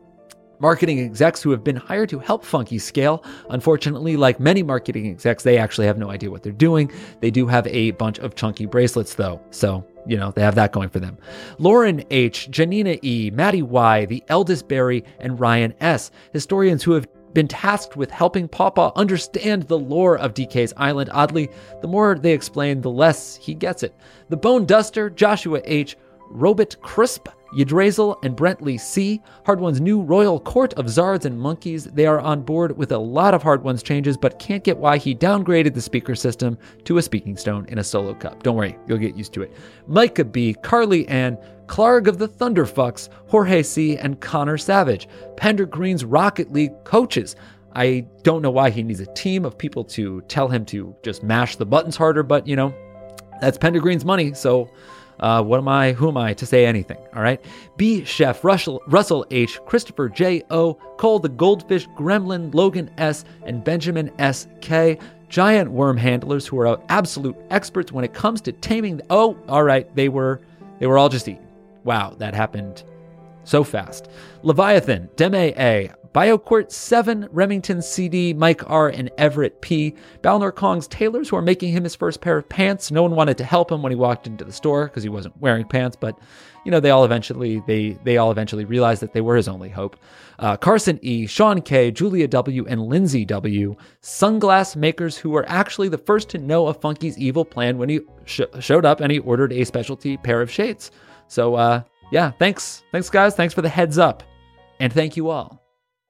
marketing execs who have been hired to help Funky scale. Unfortunately, like many marketing execs, they actually have no idea what they're doing. They do have a bunch of chunky bracelets, though. So, you know, they have that going for them. Lauren H., Janina E., Maddie Y., the eldest Barry, and Ryan S., historians who have been tasked with helping Papa understand the lore of DK's island. Oddly, the more they explain, the less he gets it. The Bone Duster, Joshua H., Robert Crisp, Ydrazel and Brentley C, Hardwon's new royal court of Zards and monkeys. They are on board with a lot of Hardwon's changes, but can't get why he downgraded the speaker system to a speaking stone in a solo cup. Don't worry, you'll get used to it. Micah B, Carly Ann, Clark of the Thunderfucks, Jorge C, and Connor Savage. Pender Green's Rocket League coaches. I don't know why he needs a team of people to tell him to just mash the buttons harder, but you know, that's Pender Green's money, so uh, what am I? Who am I to say anything? All right. B. Chef Russell, Russell H. Christopher J. O. Cole the Goldfish Gremlin Logan S. and Benjamin S. K. Giant worm handlers who are absolute experts when it comes to taming. The, oh, all right. They were they were all just eaten. Wow, that happened so fast. Leviathan, Deme A, BioQuart 7, Remington CD, Mike R, and Everett P. Balnor Kong's tailors who are making him his first pair of pants. No one wanted to help him when he walked into the store because he wasn't wearing pants, but you know, they all eventually they they all eventually realized that they were his only hope. Uh, Carson E, Sean K, Julia W, and Lindsay W, sunglass makers who were actually the first to know of Funky's evil plan when he sh- showed up and he ordered a specialty pair of shades. So uh, yeah, thanks, thanks guys, thanks for the heads up, and thank you all.